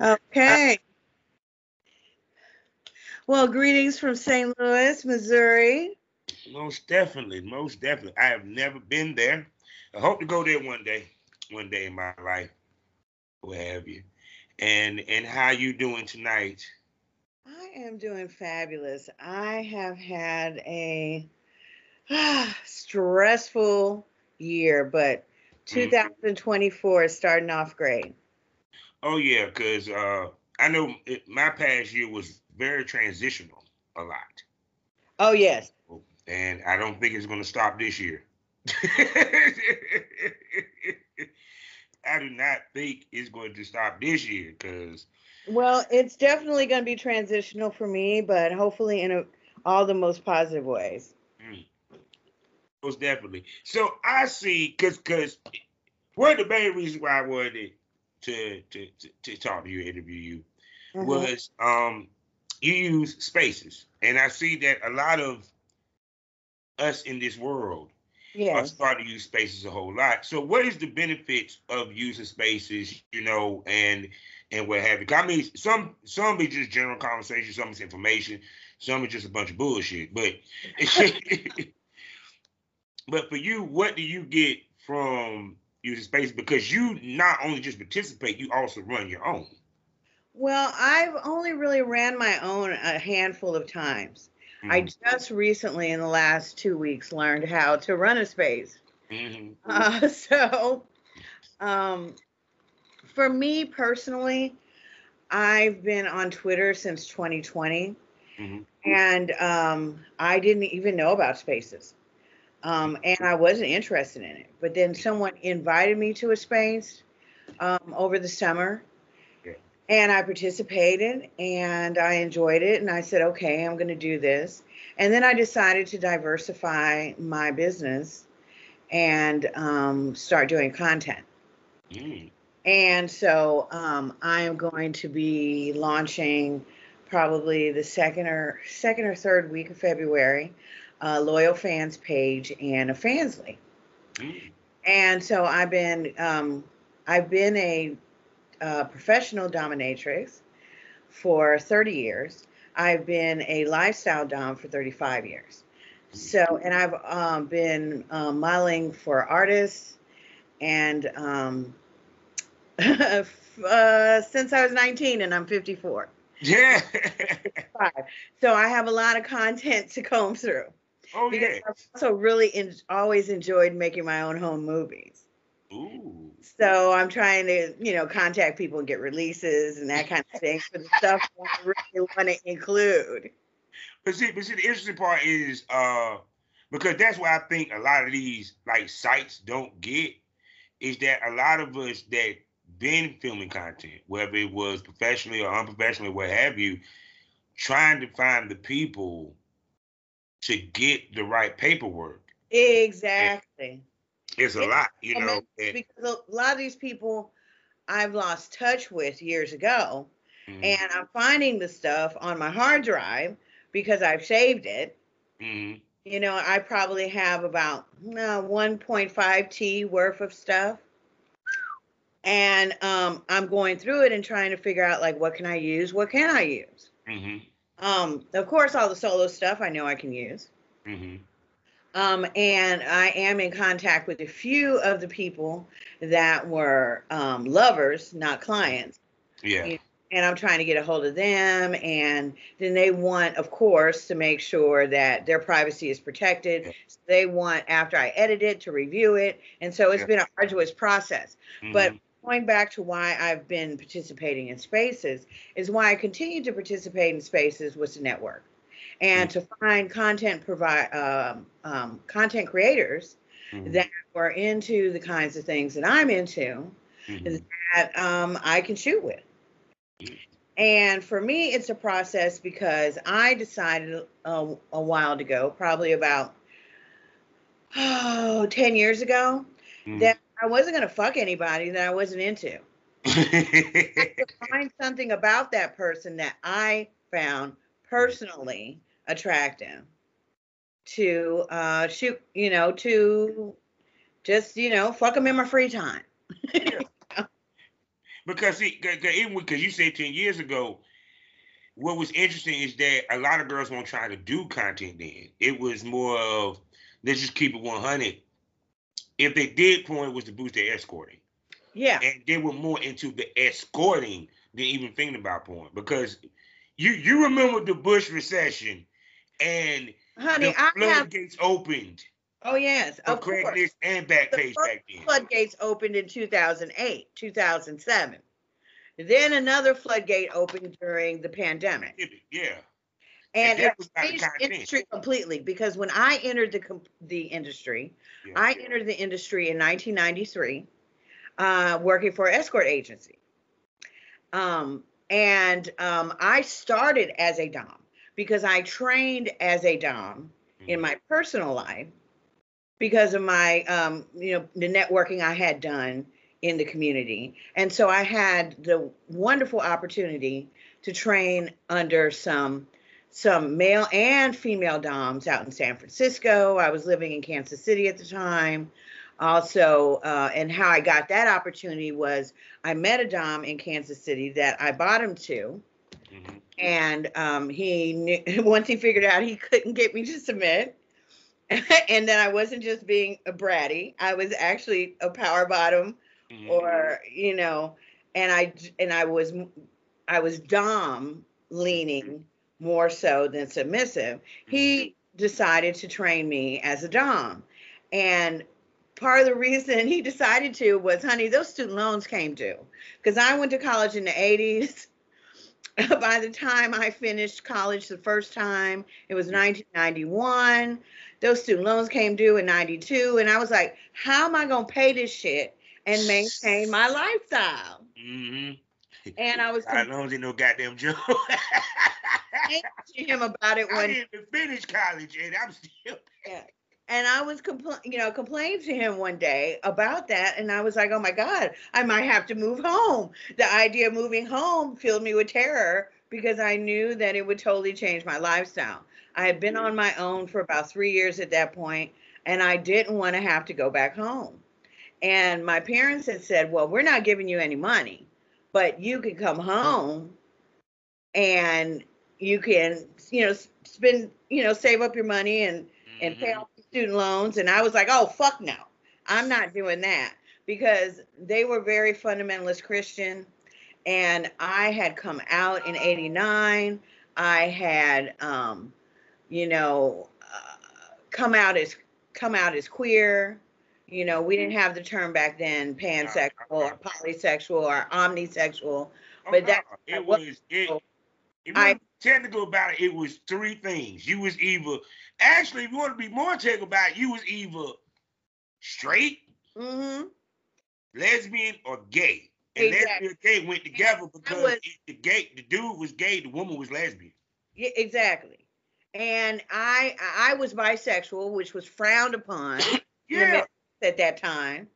Okay. Well, greetings from St. Louis, Missouri. Most definitely, most definitely. I have never been there. I hope to go there one day, one day in my life, what have you. And and how you doing tonight? I am doing fabulous. I have had a ah, stressful year, but. 2024 is starting off great. Oh yeah, because uh, I know it, my past year was very transitional a lot, Oh yes. and I don't think it's going to stop this year. I do not think it's going to stop this year because Well, it's definitely going to be transitional for me, but hopefully in a, all the most positive ways. Most definitely. So I see because because one of the main reasons why I wanted to to to, to talk to you, interview you, Mhm. was um you use spaces, and I see that a lot of us in this world are starting to use spaces a whole lot. So what is the benefits of using spaces, you know, and and what have you? I mean, some some is just general conversation, some is information, some is just a bunch of bullshit. But but for you, what do you get from using spaces? Because you not only just participate, you also run your own. Well, I've only really ran my own a handful of times. I Mhm. just recently, in the last two weeks, learned how to run a space. Mhm. Uh, so, um, for me personally, I've been on Twitter since 2020, Mhm. and um, I didn't even know about spaces. Um, and I wasn't interested in it. But then someone invited me to a space um, over the summer, and I participated, and I enjoyed it. And I said, okay, I'm going to do this. And then I decided to diversify my business and um, start doing content. Mm. And so um, I am going to be launching probably the second or second or third week of February, a loyal fans page and a fansly. Mm. And so I've been um, I've been a uh, professional dominatrix for 30 years. I've been a lifestyle dom for 35 years. So, and I've um, been um, modeling for artists and um, uh, since I was 19 and I'm 54. Yeah. So I have a lot of content to comb through oh because yeah. I've also really en- always enjoyed making my own home movies. Ooh. So I'm trying to, you know, contact people and get releases and that kind of thing for the stuff I really want to include. But see, but see, the interesting part is uh because that's why I think a lot of these like sites don't get is that a lot of us that been filming content, whether it was professionally or unprofessionally, what have you, trying to find the people to get the right paperwork. Exactly. It's a lot, you And know. and- because a lot of these people I've lost touch with years ago, Mhm, and I'm finding the stuff on my hard drive because I've saved it. mhm, You know, I probably have about uh, 1.5 T worth of stuff. And um, I'm going through it and trying to figure out like what can I use, what can I use. mhm, Um, of course, all the solo stuff I know I can use. mhm. Um, and I am in contact with a few of the people that were um, lovers, not clients. Yeah. Yeah. And I'm trying to get a hold of them. And then they want, of course, to make sure that their privacy is protected. Yeah. They want, after I edit it, to review it. And so it's Yeah. been an arduous process. But mhm, going back to why I've been participating in spaces is why I continue to participate in spaces was to network and to find content provide um, um, content creators mhm, that are into the kinds of things that I'm into mhm. that um, I can shoot with. Mm. And for me, it's a process because I decided a, a while ago, probably about oh, 10 years ago, Mhm. that I wasn't going to fuck anybody that I wasn't into. to find something about that person that I found personally attractive to uh shoot, you know, to just, you know, fuck them in my free time. Because see, even because you said ten years ago, what was interesting is that a lot of girls won't try to do content then. It was more of let's just keep it 100. If they did porn, it was to boost their escorting. Yeah. And they were more into the escorting than even thinking about porn. Because you you remember the Bush recession and honey, the floodgates have... opened. Oh yes, of Craigslist course. and Backpage back then. Floodgates opened in 2008, 2007. Then another floodgate opened during the pandemic. Yeah. And, and it changed industry completely because when I entered the the industry, yeah, I yeah. entered the industry in 1993, uh, working for an escort agency. Um, and um, I started as a dom because I trained as a dom mm-hmm. in my personal life because of my um, you know the networking I had done in the community. And so I had the wonderful opportunity to train under some some male and female DOMs out in San Francisco. I was living in Kansas City at the time. Also, uh, and how I got that opportunity was I met a Dom in Kansas City that I bought him to. Mm-hmm. And um, he knew, once he figured out he couldn't get me to submit, and then I wasn't just being a bratty, I was actually a power bottom mm-hmm. or you know and i and i was i was dom leaning more so than submissive mm-hmm. he decided to train me as a dom and part of the reason he decided to was honey those student loans came due because i went to college in the 80s by the time i finished college the first time it was 1991 those student loans came due in 92 and i was like how am i going to pay this shit and maintain my lifestyle. Mm-hmm. And I was. I don't ain't no goddamn joke. to him about it when I didn't finish college, and I'm still. Yeah. And I was compl- you know, complained to him one day about that, and I was like, "Oh my God, I might have to move home." The idea of moving home filled me with terror because I knew that it would totally change my lifestyle. I had been on my own for about three years at that point, and I didn't want to have to go back home. And my parents had said, Well, we're not giving you any money, but you can come home and you can, you know, spend, you know, save up your money and mm-hmm. and pay mm-hmm. off student loans. And I was like, Oh, fuck no. I'm not doing that because they were very fundamentalist Christian. And I had come out in 89. I had, um, you know, uh, come out as come out as queer. You know, we didn't have the term back then pansexual or polysexual or omnisexual. Oh, but that it was it, it I, technical about it, it was three things. You was either actually if you want to be more technical about it, you was either straight, mm-hmm. lesbian, or gay. And exactly. lesbian gay went together because was, the gay the dude was gay, the woman was lesbian. Yeah, exactly. And I I was bisexual, which was frowned upon. yeah at that time,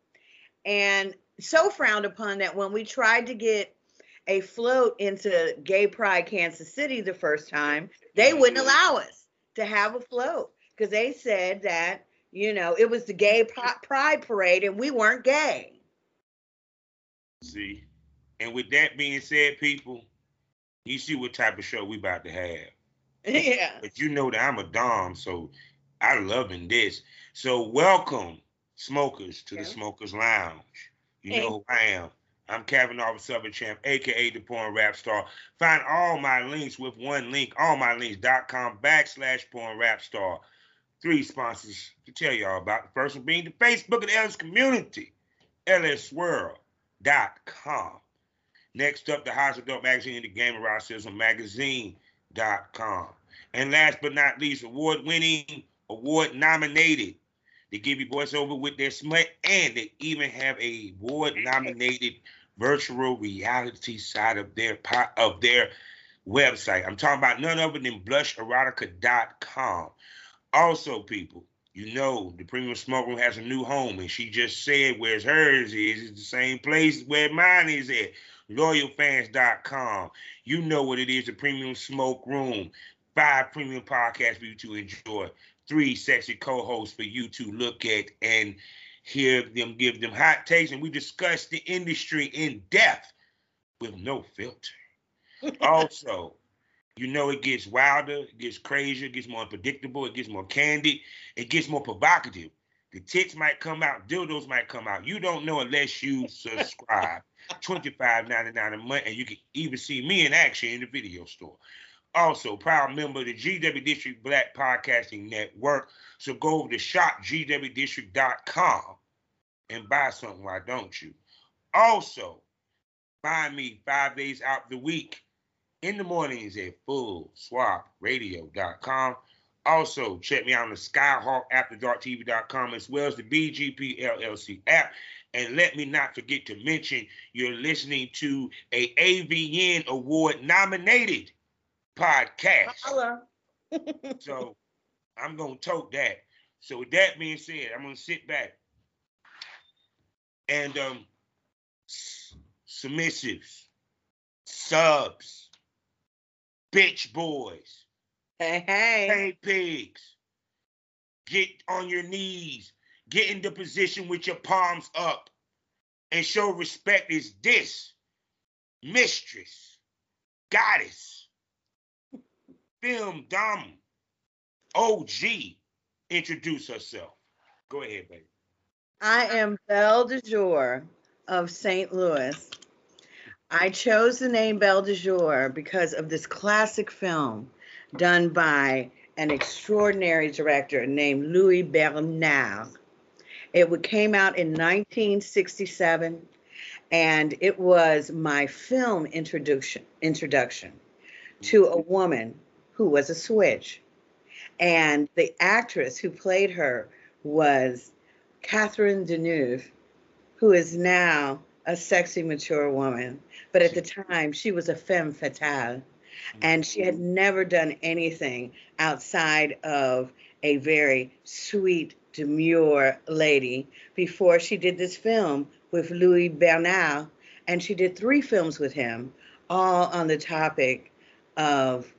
and so frowned upon that when we tried to get a float into Gay Pride Kansas City the first time, they wouldn't allow us to have a float because they said that, you know, it was the Gay Pride Parade and we weren't gay. See, and with that being said, people, you see what type of show we about to have. Yeah. But you know that I'm a Dom, so I loving this. So welcome smokers to the Smokers Lounge. You hey. know who I am. I'm Kevin Southern Champ, aka the Porn Rap Star. Find all my links with one link, allmylinks.com backslash porn rap star. Three sponsors to tell y'all about. The first one being the Facebook and LS community, lsswirl.com. Next up, the House Adult Magazine, and the Eroticism Magazine.com. And last but not least, award winning, award nominated they give you voiceover with their smut, and they even have a award-nominated virtual reality side of their of their website. I'm talking about none other than blusherotica.com. Also, people, you know the Premium Smoke Room has a new home, and she just said where's hers is. It's the same place where mine is at. LoyalFans.com. You know what it is, the Premium Smoke Room. Five premium podcasts for you to enjoy three sexy co-hosts for you to look at and hear them give them hot takes. And we discuss the industry in depth with no filter. also, you know it gets wilder, it gets crazier, it gets more unpredictable, it gets more candid, it gets more provocative. The tits might come out, dildos might come out. You don't know unless you subscribe. $25.99 a month, and you can even see me in action in the video store. Also, proud member of the GW District Black Podcasting Network. So go over to shopgwdistrict.com and buy something, why don't you? Also, find me five days out the week in the mornings at fullswapradio.com. Also, check me out on the SkyhawkAfterDarkTV.com as well as the BGP LLC app. And let me not forget to mention you're listening to a AVN Award nominated podcast. so I'm gonna tote that. So with that being said, I'm gonna sit back and um submissives, subs, bitch boys, Hey, hey. hey pigs, get on your knees, get in the position with your palms up, and show respect is this mistress, goddess, film dom, OG, introduce herself. Go ahead, baby. I am Belle de Jour of St. Louis. I chose the name Belle de Jour because of this classic film done by an extraordinary director named Louis Bernard. It came out in 1967 and it was my film introduction introduction to a woman who was a switch. And the actress who played her was Catherine Deneuve, who is now a sexy, mature woman. But at the time, she was a femme fatale. And she had mm-hmm. never done anything outside of a very sweet, demure lady before she did this film with Louis Bernard. And she did three films with him, all on the topic of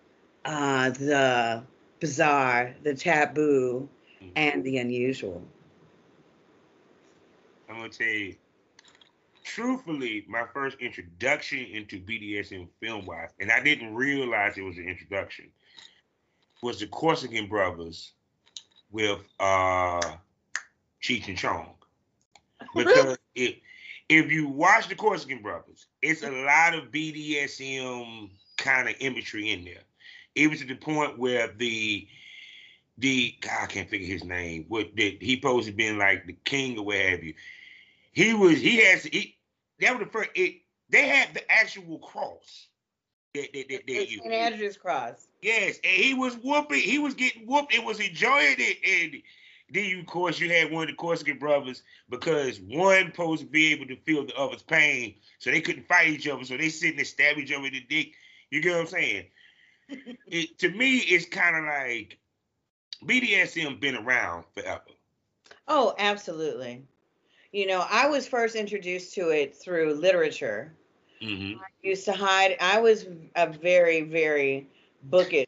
uh, the bizarre, the taboo, and the unusual. I'm gonna tell you, truthfully, my first introduction into BDSM film wise, and I didn't realize it was an introduction, was the Corsican Brothers with uh Cheech and Chong. Because it, if you watch the Corsican Brothers, it's a lot of BDSM kind of imagery in there. Even at the point where the the God, I can't figure his name. What did he supposed to being like the king or what have you? He was he has he that was the first it they had the actual cross that that, that, that. St. Andrew's Cross. Yes, and he was whooping, he was getting whooped, and was enjoying it. And then you of course you had one of the Corsican brothers because one supposed to be able to feel the other's pain, so they couldn't fight each other, so they sitting there stab each other in the dick. You get what I'm saying? It, to me, it's kind of like BDSM been around forever. Oh, absolutely. You know, I was first introduced to it through literature. Mm-hmm. I used to hide. I was a very, very bookish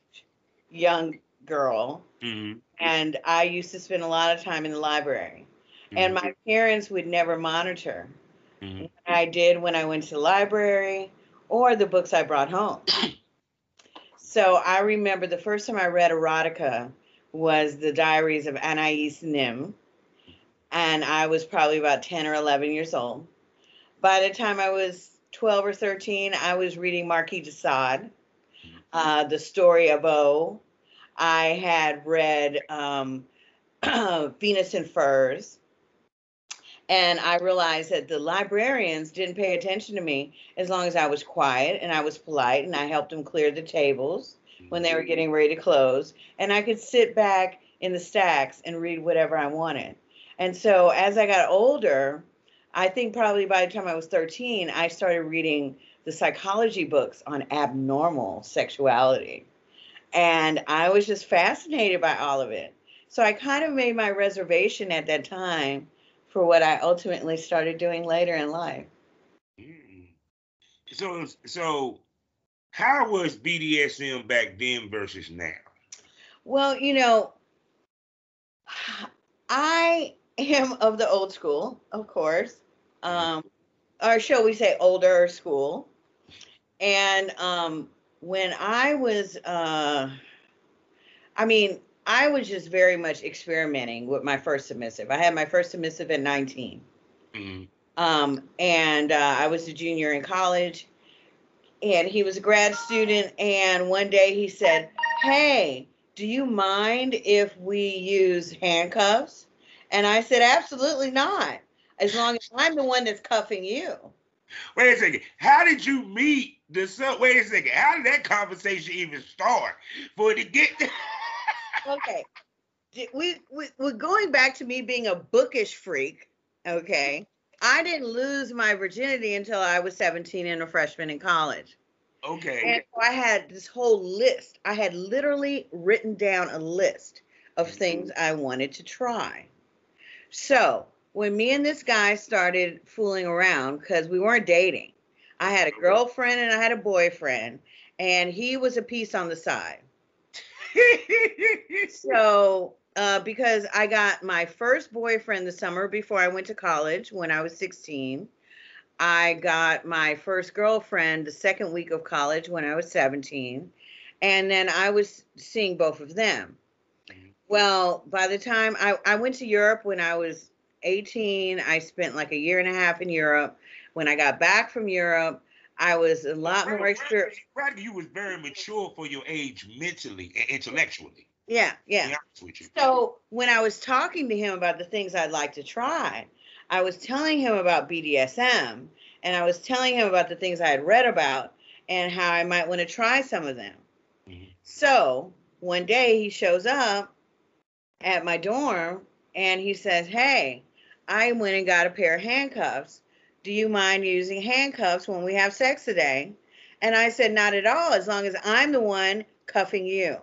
young girl, Mm-hmm. and I used to spend a lot of time in the library. And my parents would never monitor Mhm. what I did when I went to the library or the books I brought home. so I remember the first time I read erotica was the Diaries of Anais Nin, and I was probably about 10 or 11 years old. By the time I was 12 or 13, I was reading Marquis de Sade, uh, The Story of O. I had read um, Venus in Furs. And I realized that the librarians didn't pay attention to me as long as I was quiet and I was polite and I helped them clear the tables when they were mm-hmm. getting ready to close. And I could sit back in the stacks and read whatever I wanted. And so as I got older, I think probably by the time I was 13, I started reading the psychology books on abnormal sexuality. And I was just fascinated by all of it. So I kind of made my reservation at that time for what I ultimately started doing later in life. Mm. So so how was BDSM back then versus now? Well, you know, I am of the old school, of course, um, or shall we say older school. And um, when I was, uh, I mean, I was just very much experimenting with my first submissive. I had my first submissive at 19. hmm Um, and uh, I was a junior in college, and he was a grad student. And one day he said, Hey, do you mind if we use handcuffs? And I said, Absolutely not, as long as I'm the one that's cuffing you. Wait a second. How did you meet the sub? Wait a second. How did that conversation even start for it to get? Okay. We, we, we're going back to me being a bookish freak. Okay. I didn't lose my virginity until I was 17 and a freshman in college. okay. And so I had this whole list. I had literally written down a list of mm-hmm. things I wanted to try. So when me and this guy started fooling around, because we weren't dating, I had a girlfriend and I had a boyfriend, and he was a piece on the side. So, uh, because I got my first boyfriend the summer before I went to college when I was 16. I got my first girlfriend the second week of college when I was 17. And then I was seeing both of them. Mhm. Well, by the time I, I went to Europe when I was 18, I spent like a year and a half in Europe. When I got back from Europe, I was a lot more experienced. You was very mature for your age, mentally and intellectually. Yeah, yeah. be honest with you. So when I was talking to him about the things I'd like to try, I was telling him about BDSM and I was telling him about the things I had read about and how I might want to try some of them. Mhm. So one day he shows up at my dorm and he says, Hey, I went and got a pair of handcuffs. Do you mind using handcuffs when we have sex today? And I said, Not at all, as long as I'm the one cuffing you.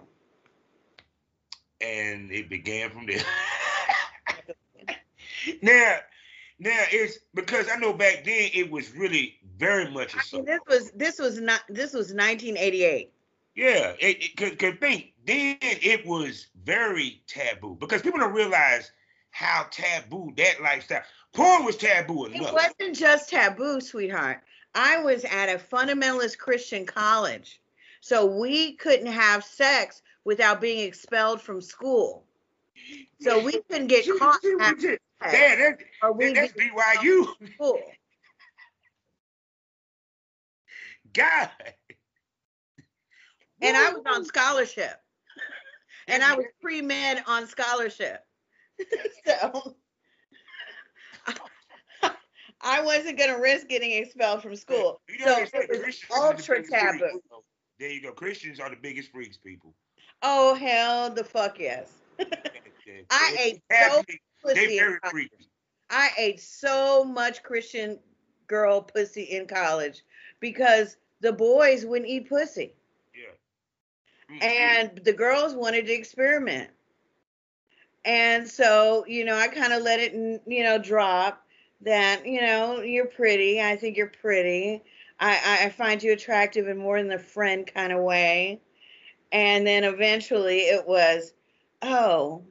and it began from there. now, now it's because I know back then it was really very much I mean, this was this was not this was 1988. Yeah, it, it could, could think then it was very taboo because people don't realize how taboo that lifestyle. Porn was taboo It wasn't just taboo, sweetheart. I was at a fundamentalist Christian college, so we couldn't have sex without being expelled from school. So we couldn't get caught see what after you sex, Yeah, that, that, that's BYU. school. God. And I was on scholarship, and I was pre med on scholarship. so I wasn't gonna risk getting expelled from school. You know So it was ultra taboo. There you go. Christians are the biggest freaks, people. Oh hell, the fuck yes! I ate so Pussy very freaky. I ate so much Christian girl pussy in college because the boys wouldn't eat pussy Yeah. Mm, and the girls wanted to experiment. And so, you know, I kind of let it, you know, drop that, you know, you're pretty. I think you're pretty. I, I- find you attractive in more than the friend kind of way. And then eventually it was, oh,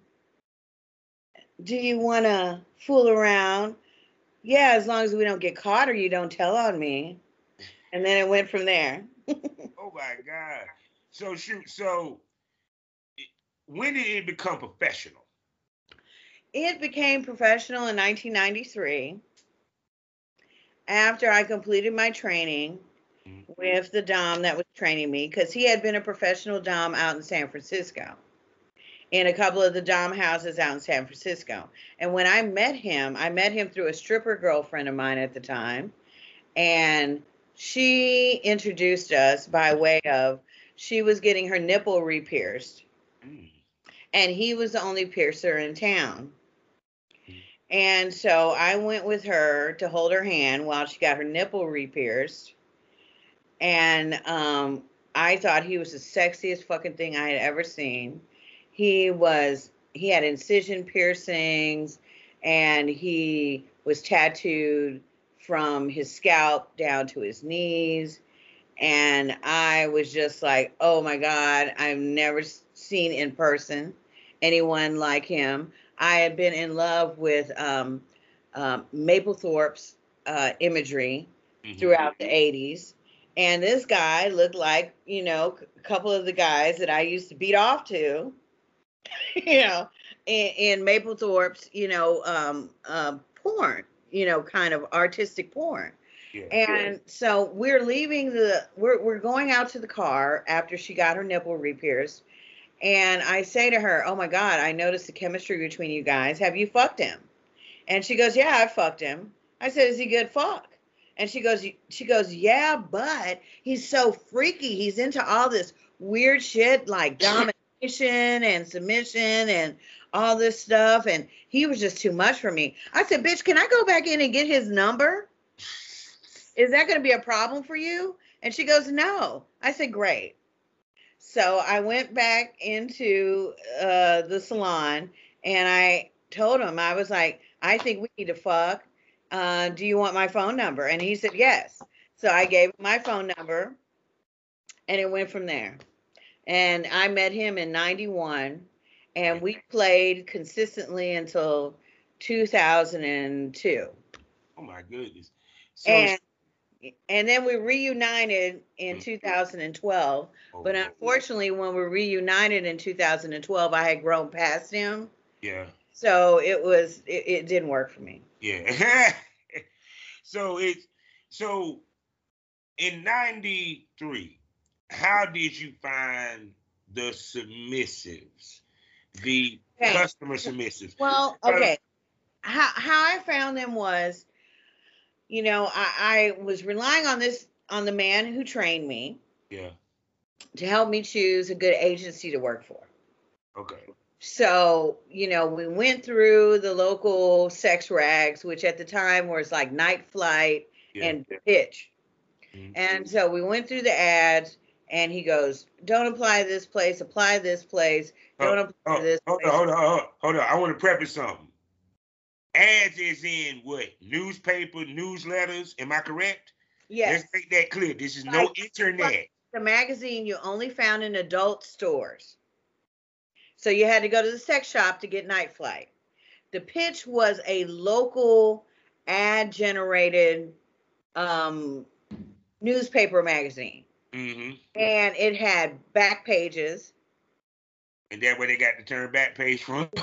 do you want to fool around? Yeah, as long as we don't get caught or you don't tell on me. And then it went from there. Oh my God. So shoot. So when did it become professional? It became professional in 1993 after I completed my training Mhm. with the Dom that was training me because he had been a professional Dom out in San Francisco in a couple of the Dom houses out in San Francisco. And when I met him, I met him through a stripper girlfriend of mine at the time. And she introduced us by way of she was getting her nipple re-pierced Mm. and he was the only piercer in town. And so I went with her to hold her hand while she got her nipple re-pierced. And um, I thought he was the sexiest fucking thing I had ever seen. He was he had incision piercings and he was tattooed from his scalp down to his knees. And I was just like, oh my God, I've never seen in person anyone like him. I had been in love with um, um, Mapplethorpe's uh, imagery Mhm. throughout the 80s. And this guy looked like, you know, a couple of the guys that I used to beat off to, you know, in, in Mapplethorpe's, you know, um, uh, porn, you know, kind of artistic porn. Yeah. And so we're leaving the we're we're going out to the car after she got her nipple re-pierced. And I say to her, Oh my God, I noticed the chemistry between you guys. Have you fucked him? And she goes, Yeah, I fucked him. I said, Is he good fuck? And she goes, she goes, Yeah, but he's so freaky. He's into all this weird shit like domination and submission and all this stuff. And he was just too much for me. I said, Bitch, can I go back in and get his number? Is that going to be a problem for you? And she goes, No. I said, Great. So I went back into uh, the salon and I told him, I was like, I think we need to fuck. Uh, do you want my phone number? And he said, Yes. So I gave him my phone number and it went from there. And I met him in 91 and we played consistently until 2002. Oh my goodness. So And and then we reunited in Mhm. 2012. oh, But unfortunately, when we reunited in 2012, I had grown past him. yeah, So it was, it, it didn't work for me. yeah. so it's so in '93. How did you find the submissives, the Okay. customer submissives? Well, okay. How, how I found them was, you know, I, I was relying on this, on the man who trained me Yeah. to help me choose a good agency to work for. Okay. So, you know, we went through the local sex rags, which at the time was like Night Flight Yeah. and Pitch. Mhm. And so we went through the ads, and he goes, "Don't apply this place. Apply this place. Don't apply Oh, this hold place." on, hold on, hold on, hold on. I want to preface something. Ads is in what? Newspaper, newsletters. Am I correct? Yes, Let's make that clear. This is no Like- internet. the magazine you only found in adult stores. So you had to go to the sex shop to get Night Flight. The pitch was a local ad generated um, newspaper magazine, hmm and it had back pages. And that where they got the turn back page from.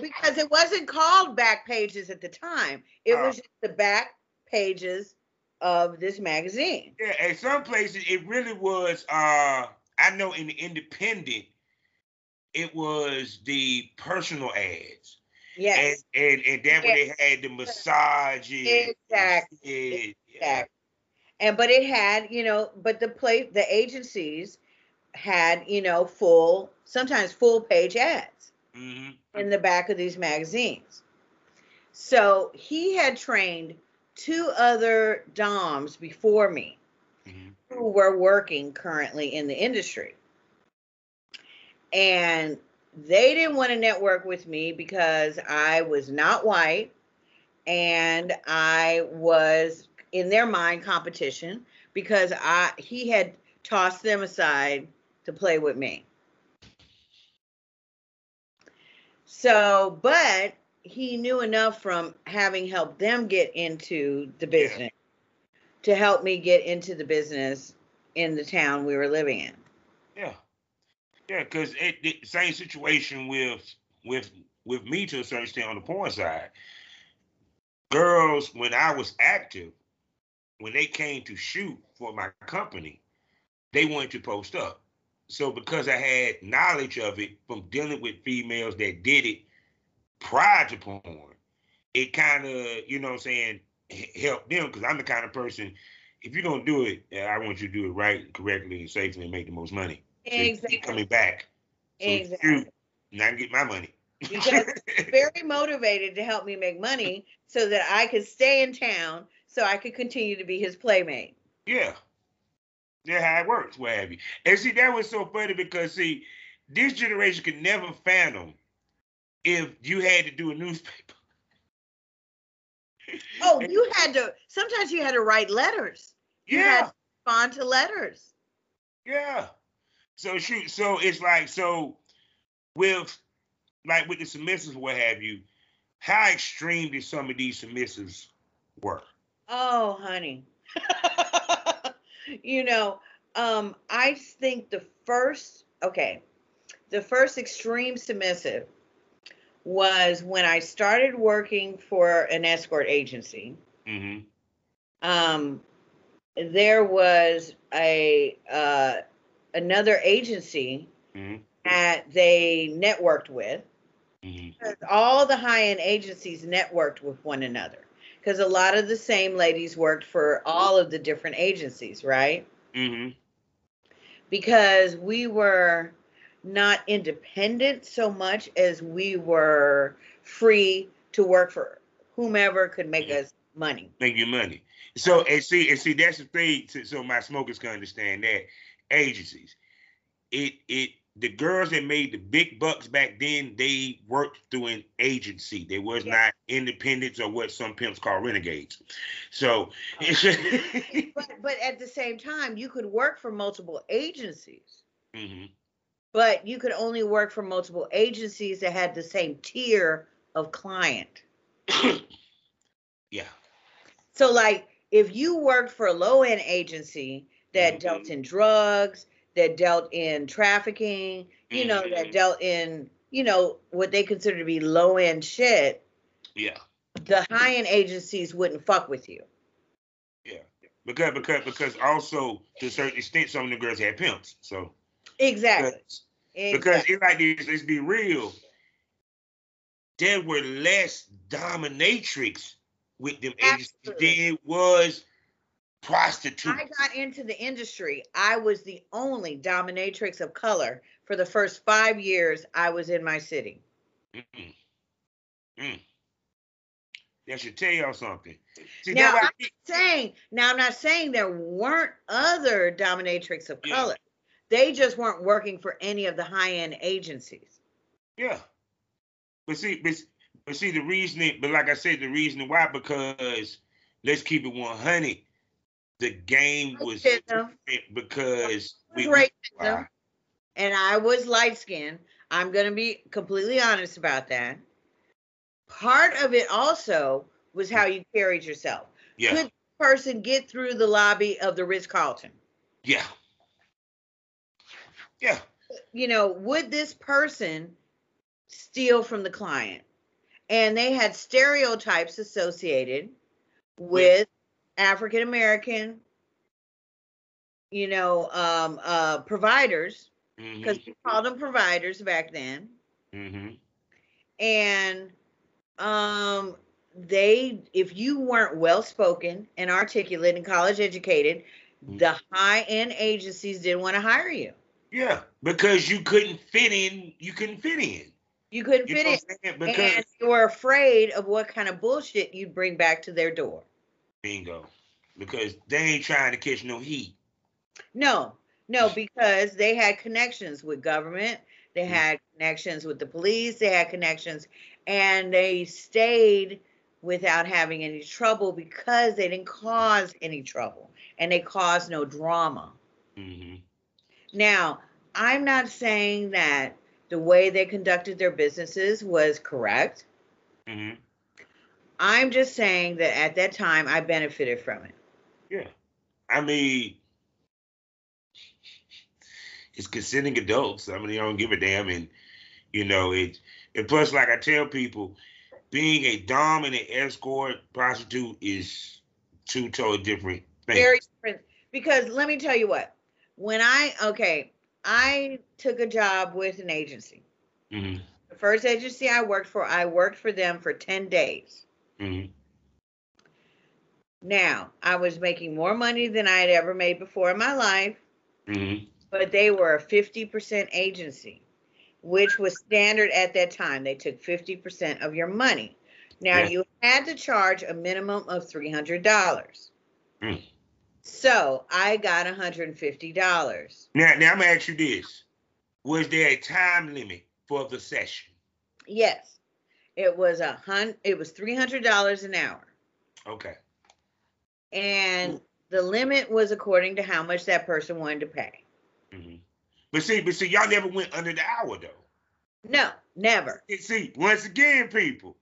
because it wasn't called back pages at the time. It Oh. was just the back pages of this magazine. yeah, at some places it really was. Uh, I know in the Independent, it was the personal ads. Yes. And and and that where they had the massages. Exactly. Yeah. Exactly. And but it had, you know, but the play the agencies had, you know, full sometimes full page ads hmm in the back of these magazines. So he had trained two other DOMs before me. hmm who were working currently in the industry. And they didn't want to network with me because I was not white and I was in their mind competition because I he had tossed them aside to play with me. So, but he knew enough from having helped them get into the Yeah. business to help me get into the business in the town we were living in. Yeah, yeah, because it, it same situation with with with me to a certain extent on the porn side. Girls, when I was active, when they came to shoot for my company, they wanted to post up. So because I had knowledge of it from dealing with females that did it prior to porn, it kind of, you know what I'm saying, helped them because I'm the kind of person, if you don't do it, I want you to do it right, correctly, and safely and make the most money. So you keep coming back. So Exactly. and I can get my money. Because Very motivated to help me make money so that I could stay in town so I could continue to be his playmate. yeah. That's how it works, what have you. And see, that was so funny because see, this generation could never fathom if you had to do a newspaper. Oh, you had to sometimes you had to write letters. You had Yeah, to respond to letters. yeah. So shoot, so it's like so with like with the submissives, what have you, how extreme did some of these submissives work? Oh, honey. you know, um, I think the first, okay, the first extreme submissive was when I started working for an escort agency. hmm Um, there was a uh, another agency hmm that they networked with. hmm All the high end agencies networked with one another because a lot of the same ladies worked for all of the different agencies, right? Mm-hmm. because we were not independent so much as we were free to work for whomever could make us money. Make you money. So and see and see that's the thing. So my smokers can understand that agencies. It it the girls that made the big bucks back then, they worked through an agency. They was Yeah. not independents or what some pimps call renegades. So But but at the same time, you could work for multiple agencies, Mhm. but you could only work for multiple agencies that had the same tier of client. yeah. So like if you worked for a low end agency that Mhm. dealt in drugs, that dealt in trafficking, you know, that Mhm. dealt in, you know, what they consider to be low end shit, Yeah. the high end agencies wouldn't fuck with you. Yeah. Because because because also to a certain extent some of the girls had pimps. So Exactly. because, because it's like this, let's be real. There were less dominatrix with them agencies Absolutely. than it was prostitutes. I got into the industry. I was the only dominatrix of color for the first five years I was in my city. Mm-mm. Mm. That should tell y'all something. See, Now, I'm saying now I'm not saying there weren't other dominatrix of Yeah. color. They just weren't working for any of the high end agencies. Yeah. But see, but, but see the reasoning, but like I said, the reason why, because let's keep it 100. The game was different because we, Racism. and I was light skinned. I'm going to be completely honest about that. Part of it also was how you carried yourself. yeah, Could person get through the lobby of the Ritz Carlton? yeah, yeah, You know, would this person steal from the client? And they had stereotypes associated with African American, you know, um, uh, providers, because hmm we called them providers back then. hmm and um they if you weren't well spoken and articulate and college educated Mm. the high end agencies didn't want to hire you yeah, because you couldn't fit in, you couldn't fit in. you couldn't You fit in what I'm saying? Because and you were afraid of what kind of bullshit you'd bring back to their door bingo, because they ain't trying to catch no heat. no no because they had connections with government they Mm. had connections with the police they had connections and they stayed without having any trouble because they didn't cause any trouble and they caused no drama. Mm-hmm. Now, I'm not saying that the way they conducted their businesses was correct. hmm I'm just saying that at that time I benefited from it. Yeah. I mean, it's consenting adults. I mean, they don't give a damn. And, you know, it, and plus, like I tell people, being a dominant escort prostitute is two totally different things. Very different because let me tell you what. When I okay, I took a job with an agency. hmm The first agency I worked for, I worked for them for 10 days. Hmm Now, I was making more money than I had ever made before in my life. hmm but they were a 50% agency, which was standard at that time. They took 50% of your money. Now, Yeah. you had to charge a minimum of $300. Mm. So I got $150. Now, now I'm gonna ask you this: Was there a time limit for the session? Yes, it was a hun. It was $300 an hour, Okay. and the limit was according to how much that person wanted to pay. hmm But see, but see, y'all never went under the hour though. No, never. See, once again, people,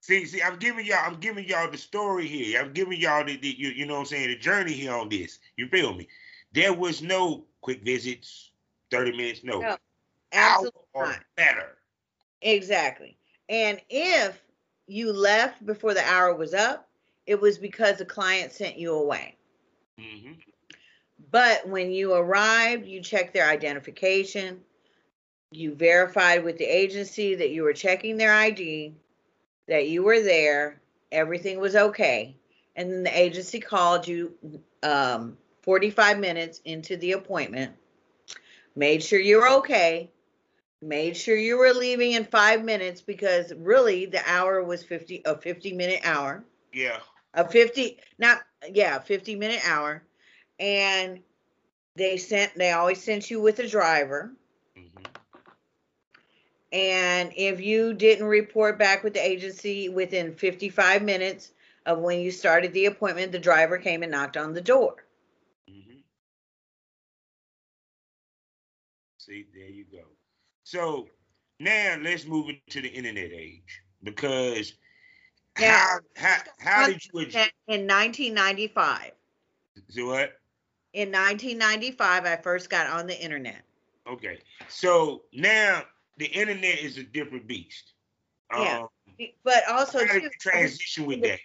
See, see, I'm giving y'all, I'm giving y'all the story here. I'm giving y'all the, the you, you know what I'm saying, the journey here on this. You feel me? There was no quick visits, 30 minutes, no. No, Hour or not. better. Exactly. And if you left before the hour was up, it was because the client sent you away. hmm But when you arrived, you checked their identification, you verified with the agency that you were checking their ID, that you were there, everything was okay. And then the agency called you um, 45 minutes into the appointment, made sure you were okay, made sure you were leaving in five minutes because really the hour was 50 a 50 minute hour. Yeah. a 50 not yeah 50 minute hour. And they sent they always sent you with a driver. Hmm and if you didn't report back with the agency within 55 minutes of when you started the appointment the driver came and knocked on the door. Hmm See, there you go. So now let's move into the internet age because Now- how how how did you adjust? in 1995 So what? in 1995 i first got on the internet Okay, so now the internet is a different beast. Yeah. Um, but also too, transition with that?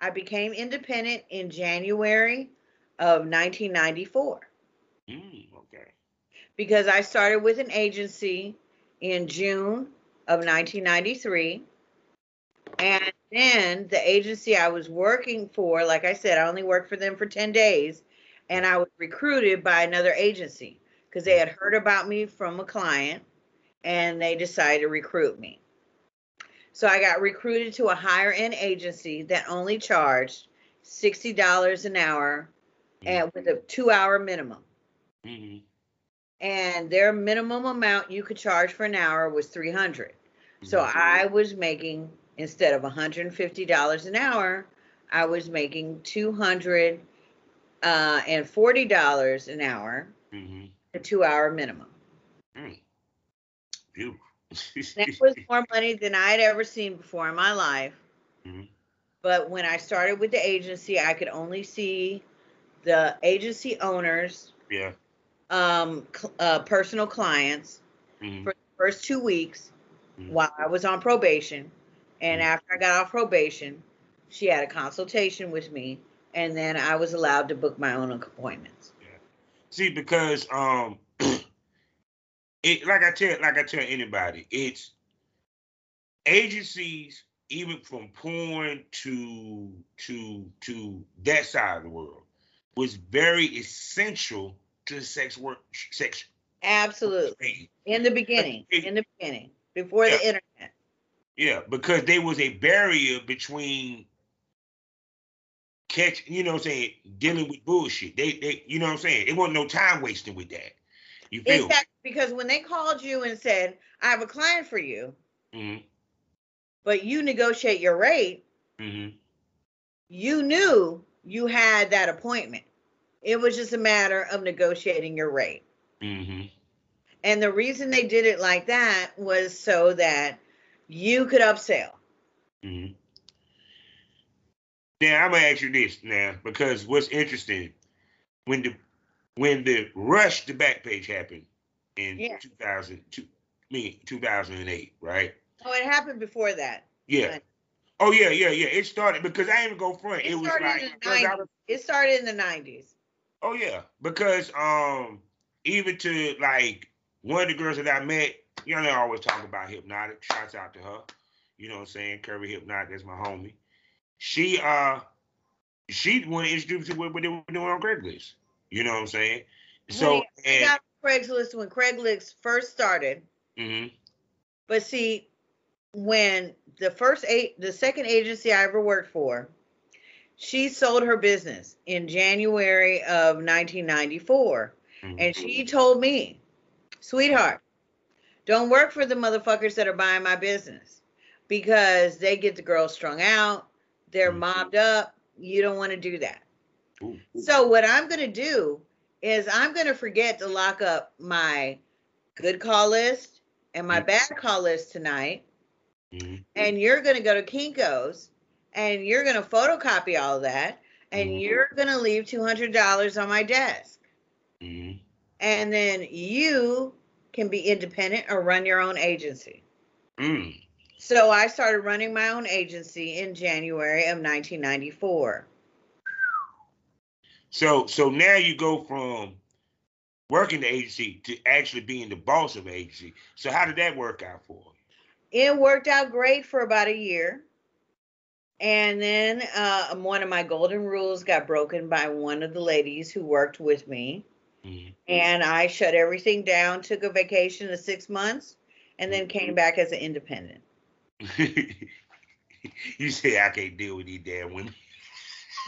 i became independent in january of 1994 Mm, okay. Because I started with an agency in June of 1993. And then the agency I was working for, like I said, I only worked for them for 10 days. And I was recruited by another agency because they had heard about me from a client and they decided to recruit me. So I got recruited to a higher end agency that only charged $60 an hour and with a two hour minimum hmm and their minimum amount you could charge for an hour was 300 so Mhm. i was making instead of $150 an hour i was making $240 an hour hmm a two hour minimum Mm. That was more money than i had ever seen before in my life Mhm. but when i started with the agency i could only see the agency owners yeah. Um, uh, personal clients Mhm. for the first two weeks Mhm. while I was on probation. And Mhm. after I got off probation, she had a consultation with me, and then I was allowed to book my own appointments. See, because um, it like I tell like I tell anybody, it's agencies even from porn to to to that side of the world was very essential to the sex work sex Absolutely. In the beginning, in the beginning, before the internet. Yeah, because there was a barrier between catch, you know what I'm saying, dealing with bullshit. They they you know what I'm saying? It wasn't no time wasting with that. You feel? Exactly. Because when they called you and said, I have a client for you, hmm but you negotiate your rate, hmm you knew you had that appointment. It was just a matter of negotiating your rate. hmm And the reason they did it like that was so that you could upsell. hmm Now I'm gonna ask you this now because what's interesting when the when the rush to Backpage happened in Yeah. 2002, I mean 2008, right? Oh, it happened before that. Yeah. Oh yeah, yeah, yeah. It started because I ain't even go front. It, It, was like in the 90s. was- It started in the 90s. Oh yeah, because um even to like one of the girls that I met, you know, they always talk about hypnotic. Shouts out to her. You know what I'm saying? Curry Hypnotic, that's my homie. She uh she wanted to introduce me to what they were doing on Craigslist. You know what I'm saying? So and got Craigslist when Craigslist first started. mhm, But see, when the first eight, the second agency I ever worked for, she sold her business in January of 1994. mhm. And she told me, sweetheart, don't work for the motherfuckers that are buying my business because they get the girls strung out, they're Mhm. mobbed up. You don't want to do that. Ooh. So, what I'm going to do is I'm going to forget to lock up my good call list and my Mhm. bad call list tonight. Mhm. and you're going to go to Kinko's and you're going to photocopy all that and Mhm. you're going to leave $200 on my desk. Mhm. And then you can be independent or run your own agency. Mm. So I started running my own agency in January of 1994. So so now you go from working the agency to actually being the boss of the agency. So how did that work out for you? It worked out great for about a year. And then uh, one of my golden rules got broken by one of the ladies who worked with me. Mhm. And I shut everything down, took a vacation of six months, and then came back as an independent. you say I can't deal with these damn women.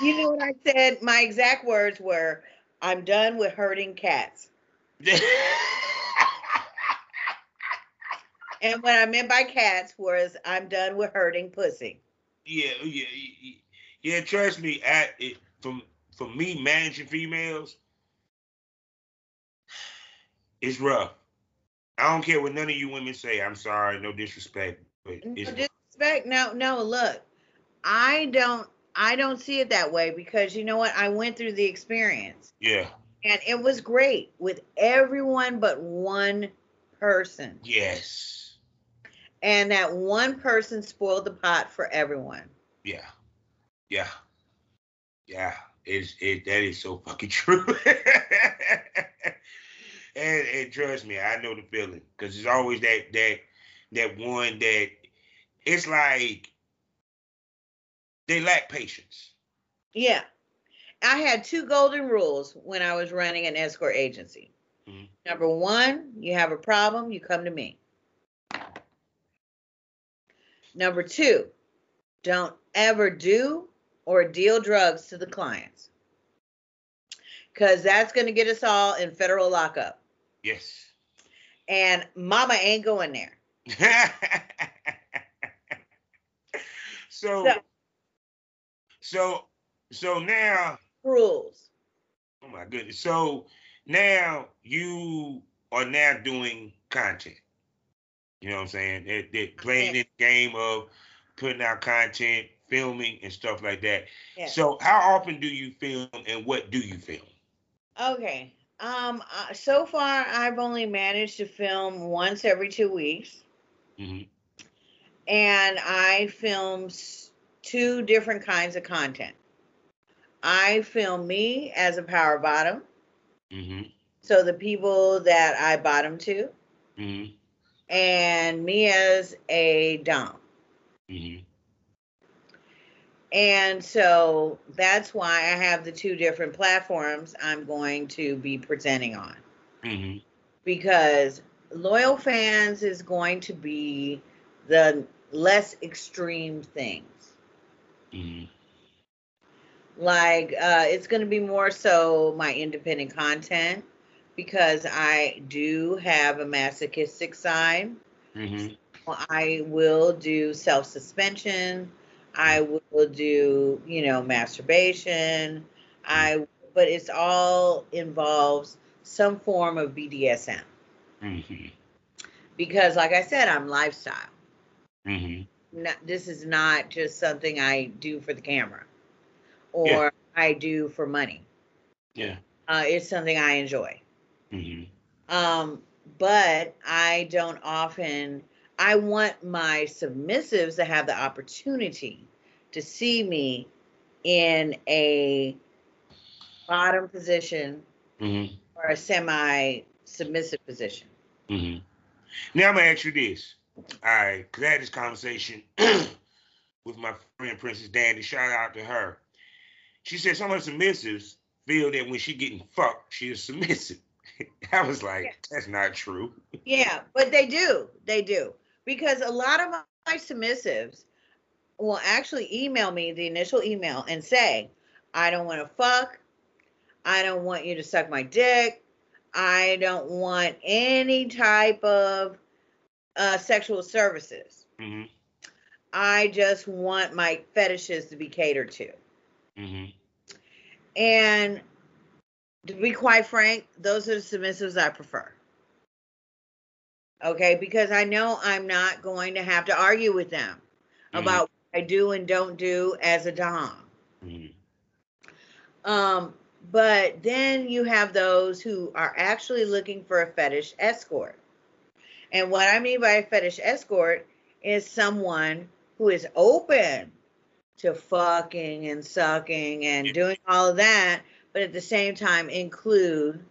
You know what I said? My exact words were, I'm done with hurting cats. And what I meant by cats was, I'm done with hurting pussy. Yeah, yeah, yeah, yeah. Trust me, I, it, from for me managing females, it's rough. I don't care what none of you women say. I'm sorry, no disrespect, but No it's disrespect. No, no, look, I don't I don't see it that way because you know what? I went through the experience yeah, and it was great with everyone but one person. yes, And that one person spoiled the pot for everyone. yeah, yeah, yeah. It's it that is so fucking true. and and trust me, I know the feeling because it's always that that that one that it's like they lack patience. Yeah. I had two golden rules when I was running an escort agency. Mhm. Number one, you have a problem, you come to me. Number two, don't ever do or deal drugs to the clients. Because that's going to get us all in federal lockup. Yes. And mama ain't going there. so, So- so, so now, Rules. oh my goodness. So now you are now doing content. You know what I'm saying? They're, they're playing Yeah. this game of putting out content, filming, and stuff like that. Yeah. So, how often do you film, and what do you film? Okay. Um. Uh, so far, I've only managed to film once every two weeks. hmm and I film two different kinds of content. I film me as a power bottom, hmm so the people that I bottom to, hmm and me as a dom. hmm And so that's why I have the two different platforms I'm going to be presenting on. hmm because Loyalfans is going to be the less extreme things. hmm like uh it's going to be more so my independent content because i do have a masochistic side. Hmm i will do self-suspension. I will do you know masturbation. I but it's all involves some form of bdsm hmm because like i said i'm lifestyle. Hmm not, this is not just something i do for the camera or Yeah. i do for money. Yeah. uh, it's something I enjoy. Hmm Um, but I don't often. I want my submissives to have the opportunity to see me in a bottom position hmm or a semi-submissive position. hmm Now I'm gonna ask you this. All right, because I had this conversation with my friend Princess Dandy. Shout out to her. She said some of the submissives feel that when she getting fucked, she is submissive. I was like, Yeah. that's not true. Yeah, but they do. They do. Because a lot of my submissives will actually email me the initial email and say, I don't want to fuck. I don't want you to suck my dick. I don't want any type of uh, sexual services. hmm I just want my fetishes to be catered to. hmm And to be quite frank, those are the submissives I prefer. Okay, because I know I'm not going to have to argue with them Mhm. about what I do and don't do as a Dom. Mhm. Um, but then you have those who are actually looking for a fetish escort. And what I mean by a fetish escort is someone who is open to fucking and sucking and doing all of that, but at the same time include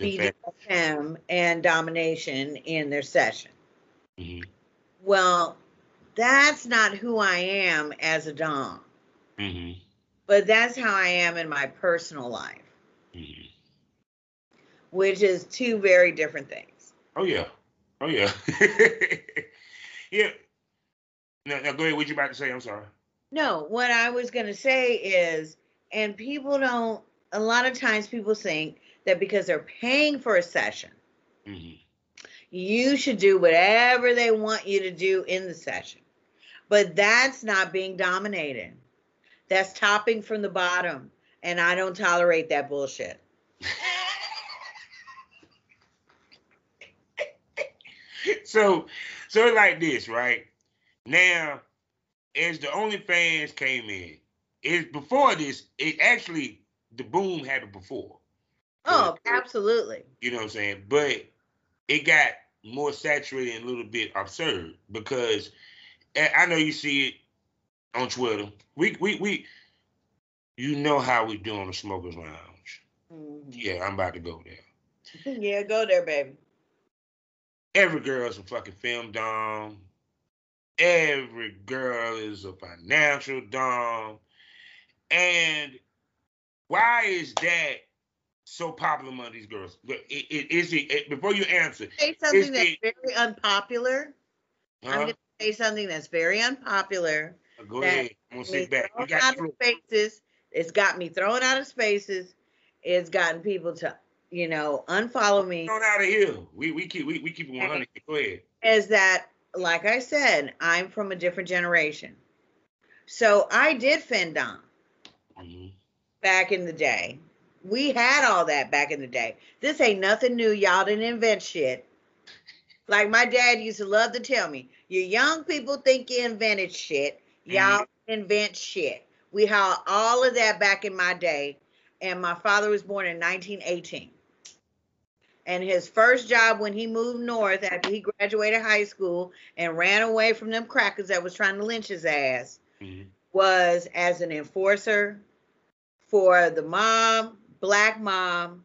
BDSM and domination in their session. Mhm. Well, that's not who I am as a Dom, Mhm. but that's how I am in my personal life. Mhm. which is two very different things. Oh yeah. Oh yeah. yeah. Now, now go ahead. What you about to say? I'm sorry. No, what I was going to say is, and people don't, a lot of times people think that because they're paying for a session, Mhm. you should do whatever they want you to do in the session. But that's not being dominated. That's topping from the bottom. And I don't tolerate that bullshit. so so it's like this, right? Now, as the OnlyFans came in, is before this, it actually the boom happened before. Oh, absolutely. You know what I'm saying? But it got more saturated and a little bit absurd because I know you see it on Twitter. We we we you know how we do on the smokers lounge. Mhm. Yeah, I'm about to go there. Yeah, go there, baby. Every girl is a fucking findom. Every girl is a financial dom. And why is that so popular among these girls? But i- i- Is it, it- before you answer? Say something that's it- very unpopular. I'm going to say something that's very unpopular. Go ahead. I'm gonna sit back. You got out of spaces. It's got me thrown out of spaces. It's gotten people to, you know, unfollow me. thrown out of here. We we keep we, we keep it 100. Go ahead. Is that, like I said, I'm from a different generation. So I did findom Mhm. Back in the day. We had all that back in the day. This ain't nothing new. Y'all didn't invent shit. Like my dad used to love to tell me, you young people think you invented shit. Y'all invent shit. We had all of that back in my day. And my father was born in 1918. And his first job when he moved north after he graduated high school and ran away from them crackers that was trying to lynch his ass Mhm. was as an enforcer for the mom, black mom.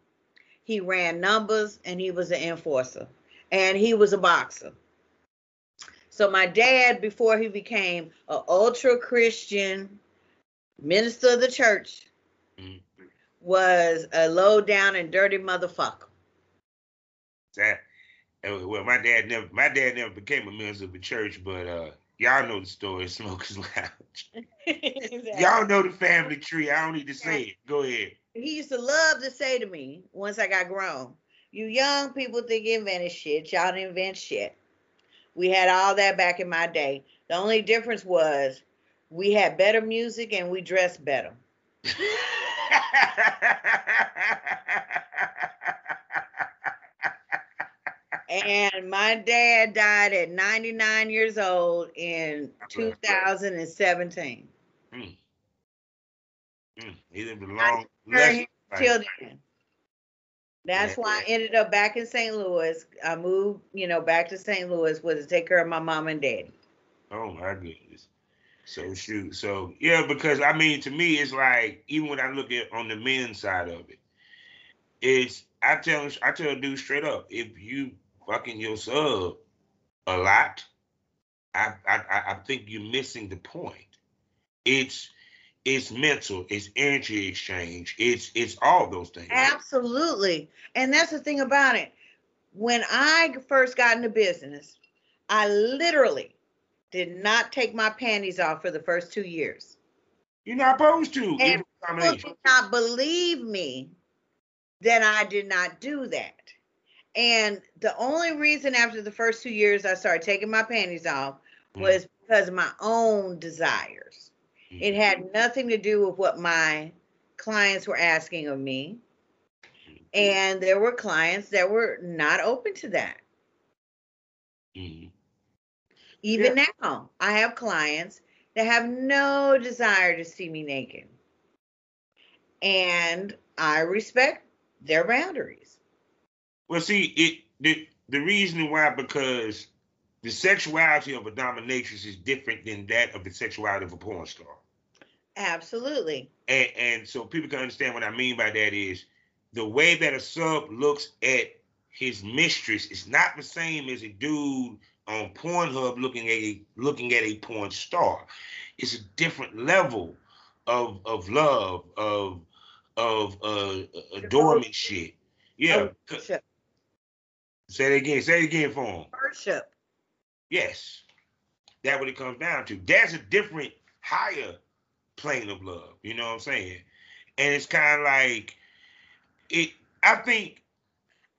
He ran numbers and he was an enforcer. And he was a boxer. So my dad, before he became an ultra Christian minister of the church, Mhm. was a low down and dirty motherfucker. That well, my dad never my dad never became a minister of the church, but uh y'all know the story of Smokers Lounge. Y'all know the family tree. I don't need to say it. Go ahead. he used to love to say to me once I got grown, you young people think you invented shit. Y'all didn't invent shit. We had all that back in my day. The only difference was we had better music and we dressed better. And my dad died at 99 years old in 2017. Mm. He lived a long, Very Till then. That's why I ended up back in St. Louis. I moved, you know, back to St. Louis was to take care of my mom and daddy. Oh my goodness. So shoot. So yeah, because I mean to me it's like even when I look at on the men's side of it, it's I tell I tell dudes straight up, if you fucking your sub a lot, I I I- think you're missing the point. It's it's mental, it's energy exchange, it's it's all those things. Absolutely. And that's the thing about it. When I first got into business, I literally did not take my panties off for the first two years. You're not supposed to. And People did not believe me that I did not do that. And the only reason after the first two years I started taking my panties off Mm. was because of my own desires. It had nothing to do with what my clients were asking of me. And there were clients that were not open to that. hmm Even now, I have clients that have no desire to see me naked. And I respect their boundaries. Well, see, it the the reason why because the sexuality of a dominatrix is different than that of the sexuality of a porn star. Absolutely. And and so people can understand what I mean by that is the way that a sub looks at his mistress is not the same as a dude on Pornhub looking at a looking at a porn star. It's a different level of of love of of uh shit. Yeah. Say it again. Say it again for him. Worship. Yes. That's what it comes down to. That's a different higher plane of love. You know what I'm saying? And it's kind of like it I think,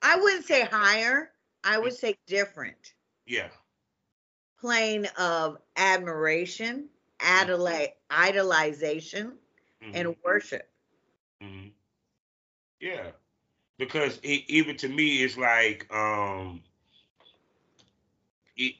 I wouldn't say higher. I would say different. yeah. Plane of admiration, idoli- idolization, mhm, and worship. mhm. Yeah. Because it, even to me, it's like um it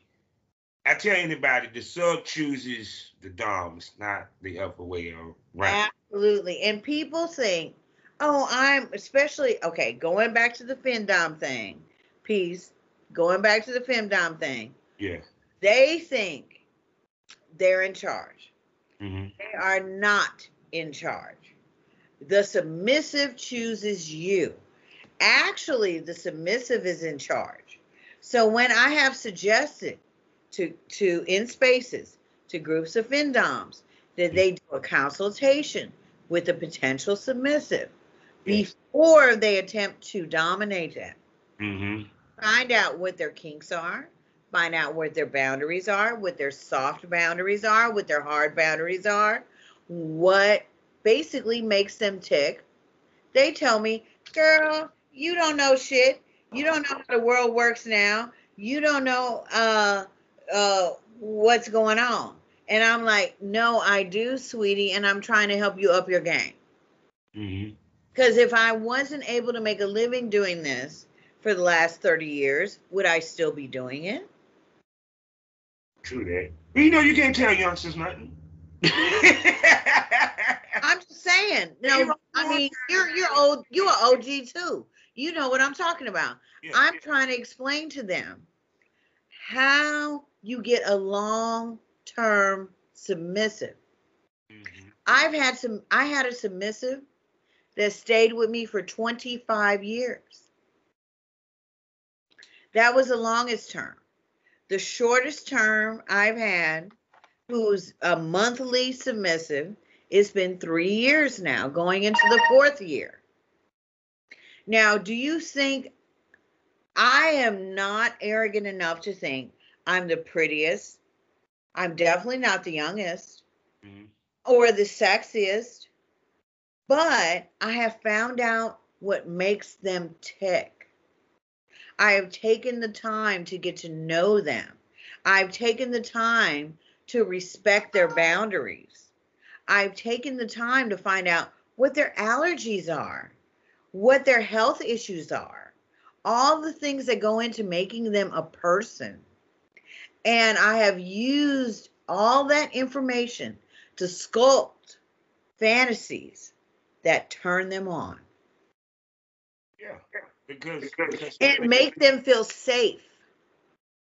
I tell anybody the sub chooses the dom, it's not the other way around. Absolutely. And people think, oh, I'm especially okay, going back to the femdom thing, peace, going back to the femdom thing, Yeah. they think they're in charge. hmm They are not in charge. The submissive chooses you. Actually, the submissive is in charge. So when I have suggested to to in spaces to groups of findoms that they do a consultation with a potential submissive before they attempt to dominate them, hmm find out what their kinks are, find out what their boundaries are, what their soft boundaries are, what their hard boundaries are, what basically makes them tick. They tell me, girl, you don't know shit. You don't know how the world works now. You don't know uh uh what's going on. And I'm like, no, I do, sweetie, and I'm trying to help you up your game. Mm-hmm. Because if I wasn't able to make a living doing this for the last 30 years, would I still be doing it? True that. But you know you can't tell youngsters nothing. I'm just saying. No, I mean you're you're old. You're an OG too. You know what I'm talking about. Yeah, I'm trying to explain to them how you get a long-term submissive. mhm. I've had some. I had a submissive that stayed with me for 25 years. That was the longest term. The shortest term I've had, who's a monthly submissive, it's been three years now, going into the fourth year. Now, do you think I am not arrogant enough to think I'm the prettiest? I'm definitely not the youngest Mhm. or the sexiest, but I have found out what makes them tick. I have taken the time to get to know them. I've taken the time to respect their boundaries. I've taken the time to find out what their allergies are, what their health issues are, all the things that go into making them a person. And I have used all that information to sculpt fantasies that turn them on Yeah. Because, because and make them feel safe.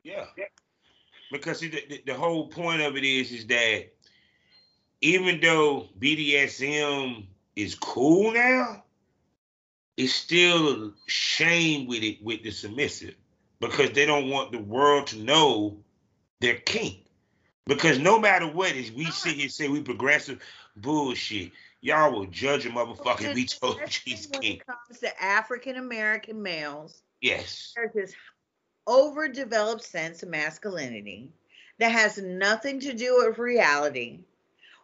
Yeah. Because see, the, the, the whole point of it is is that even though BDSM is cool now, it's still shame with it with the submissive because they don't want the world to know their kink. Because no matter what, as we sit here and say we progressive bullshit, y'all will judge a motherfucker if we told you when kink. it comes to African American males, Yes. there's this overdeveloped sense of masculinity that has nothing to do with reality,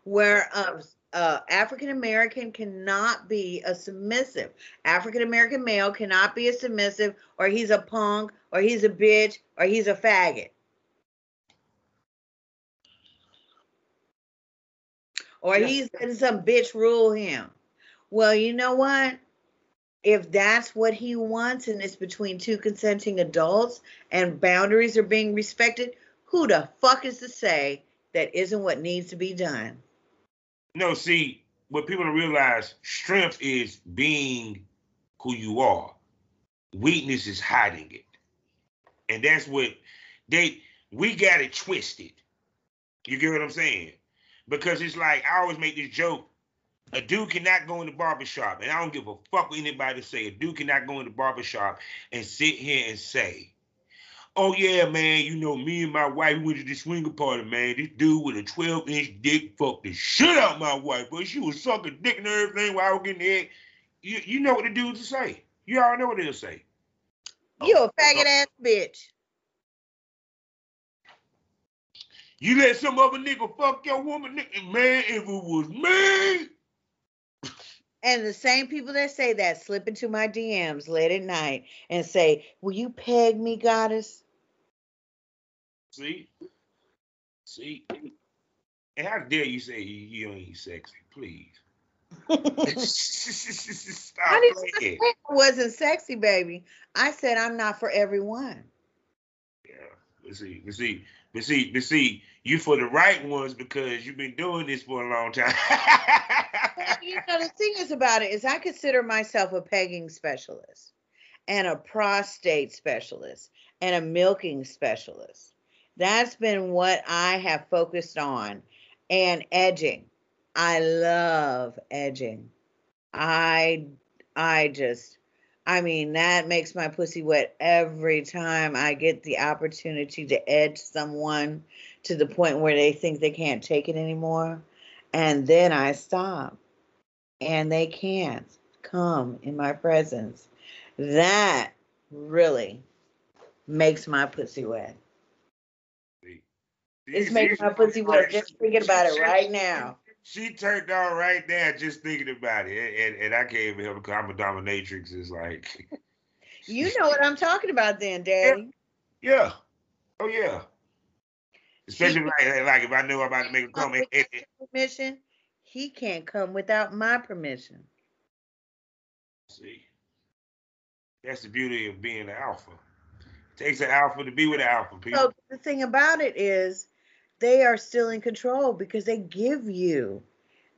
where uh, Uh, a African American cannot be a submissive. African American male cannot be a submissive, or he's a punk, or he's a bitch, or he's a faggot. Or Yeah. he's letting some bitch rule him. Well, you know what? if that's what he wants and it's between two consenting adults and boundaries are being respected, who the fuck is to say that isn't what needs to be done? No, see, what people don't realize, strength is being who you are. Weakness is hiding it. And that's what they we got it twisted. You get what I'm saying? Because it's like I always make this joke. A dude cannot go in the barbershop, and I don't give a fuck what anybody say. A dude cannot go in the barbershop and sit here and say, Oh yeah, man, you know, me and my wife went to the swinger party, man. This dude with a 12 inch dick fucked the shit out my wife, but she was sucking dick and everything while I was getting the. You, you know what the dudes will say. You all know what they'll say. You a oh, oh, faggot oh. ass bitch. You let some other nigga fuck your woman, nigga. Man, if it was me. And the same people that say that slip into my DMs late at night and say, Will you peg me, goddess? See? See? And how dare you say you, you ain't sexy, please. Stop I didn't say playing. I wasn't sexy, baby. I said I'm not for everyone. Yeah, but see, but see, but see, but see, you for the right ones because you've been doing this for a long time. You know, the thing is about it is I consider myself a pegging specialist and a prostate specialist and a milking specialist. That's been what I have focused on and edging. I love edging. I I just I mean that makes my pussy wet every time I get the opportunity to edge someone to the point where they think they can't take it anymore and then I stop and they can't come in my presence. That really makes my pussy wet. It's making my pussy wet just thinking about it right now. She turned on right now just thinking about it, and, and, and I can't even help because I'm a dominatrix. It's like, You know what I'm talking about then, Daddy. yeah, oh yeah. Especially like, like, if I knew I'm about to make a comment. Permission. He can't come without my permission. See, that's the beauty of being an alpha. It takes an alpha to be with an alpha. People. So the thing about it is they are still in control because they give you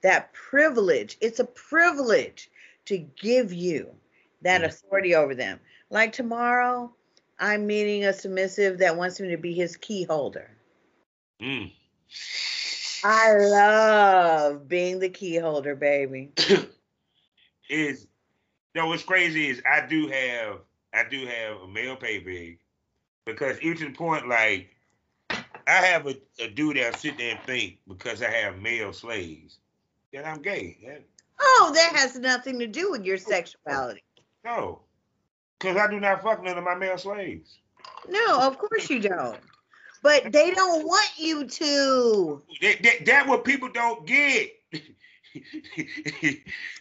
that privilege. It's a privilege to give you that Mhm. authority over them. Like tomorrow, I'm meeting a submissive that wants me to be his key holder. Mm. I love being the key holder, baby. is no what's crazy is I do have I do have a male pay big because even to the point like I have a, a dude that sit there and think because I have male slaves that I'm gay. That, Oh, that has nothing to do with your sexuality. no. Cause I do not fuck none of my male slaves. No, of course you don't. But they don't want you to. That, that, that what people don't get.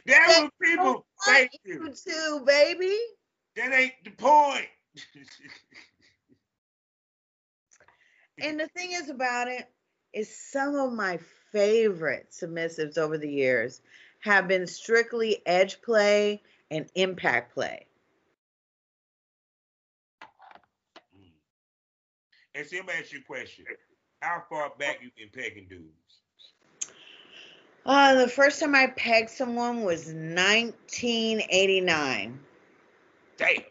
that what people want thank you you. to, baby. That ain't the point. And the thing is about it is some of my favorite submissives over the years have been strictly edge play and impact play. And see, I'm ask you a question. How far back you been pegging dudes? Uh, the first time I pegged someone was 1989. Damn.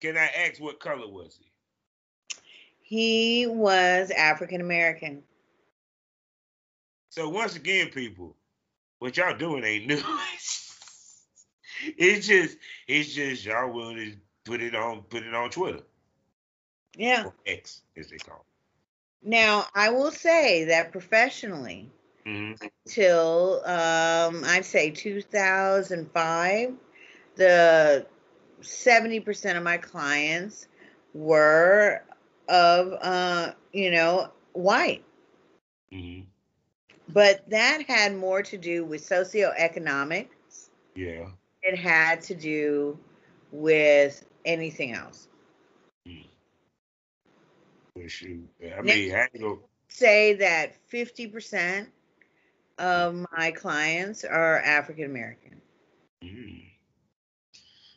Can I ask what color was he? He was African American. So once again, people, what y'all doing ain't new. it's just, it's just y'all willing to put it on, put it on Twitter Yeah. or X, as they call Now, I will say that professionally. Mm-hmm. till um, I'd say 2005, the 70% of my clients were of, uh, you know, white. hmm But that had more to do with socioeconomics. Yeah. It had to do with anything else. Shoot. I mean, I ain't go. Say that 50% of my clients are African American. Mm.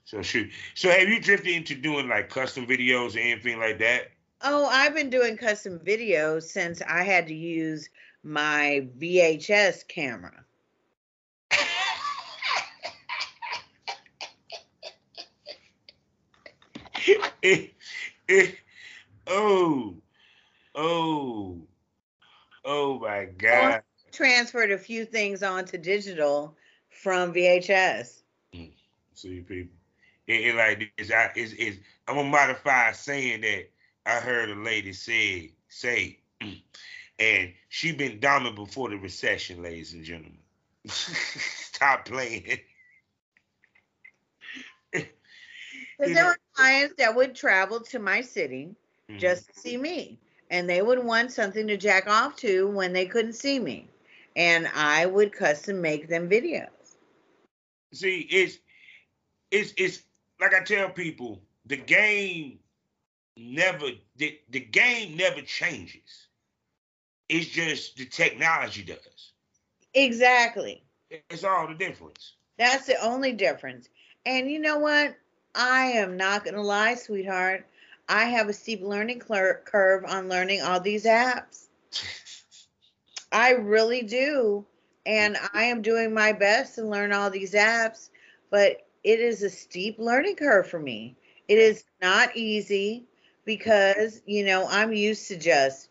So shoot. So have you drifted into doing like custom videos or anything like that? Oh, I've been doing custom videos since I had to use my VHS camera. oh, oh, oh my God. Transferred a few things onto digital from VHS. Mm, see, people. It, it like this. I, it's, it's, I'm gonna modify saying that I heard a lady say say, and she been dominant before the recession, ladies and gentlemen. Stop playing. Because there were clients that would travel to my city mm-hmm. just to see me. And they would want something to jack off to when they couldn't see me. And I would custom make them videos. See, it's it's it's like I tell people, the game never the, the game never changes. It's just the technology does. Exactly. It's all the difference. That's the only difference. And you know what? I am not going to lie, sweetheart. I have a steep learning curve on learning all these apps. I really do. And I am doing my best to learn all these apps, but it is a steep learning curve for me. It is not easy because, you know, I'm used to just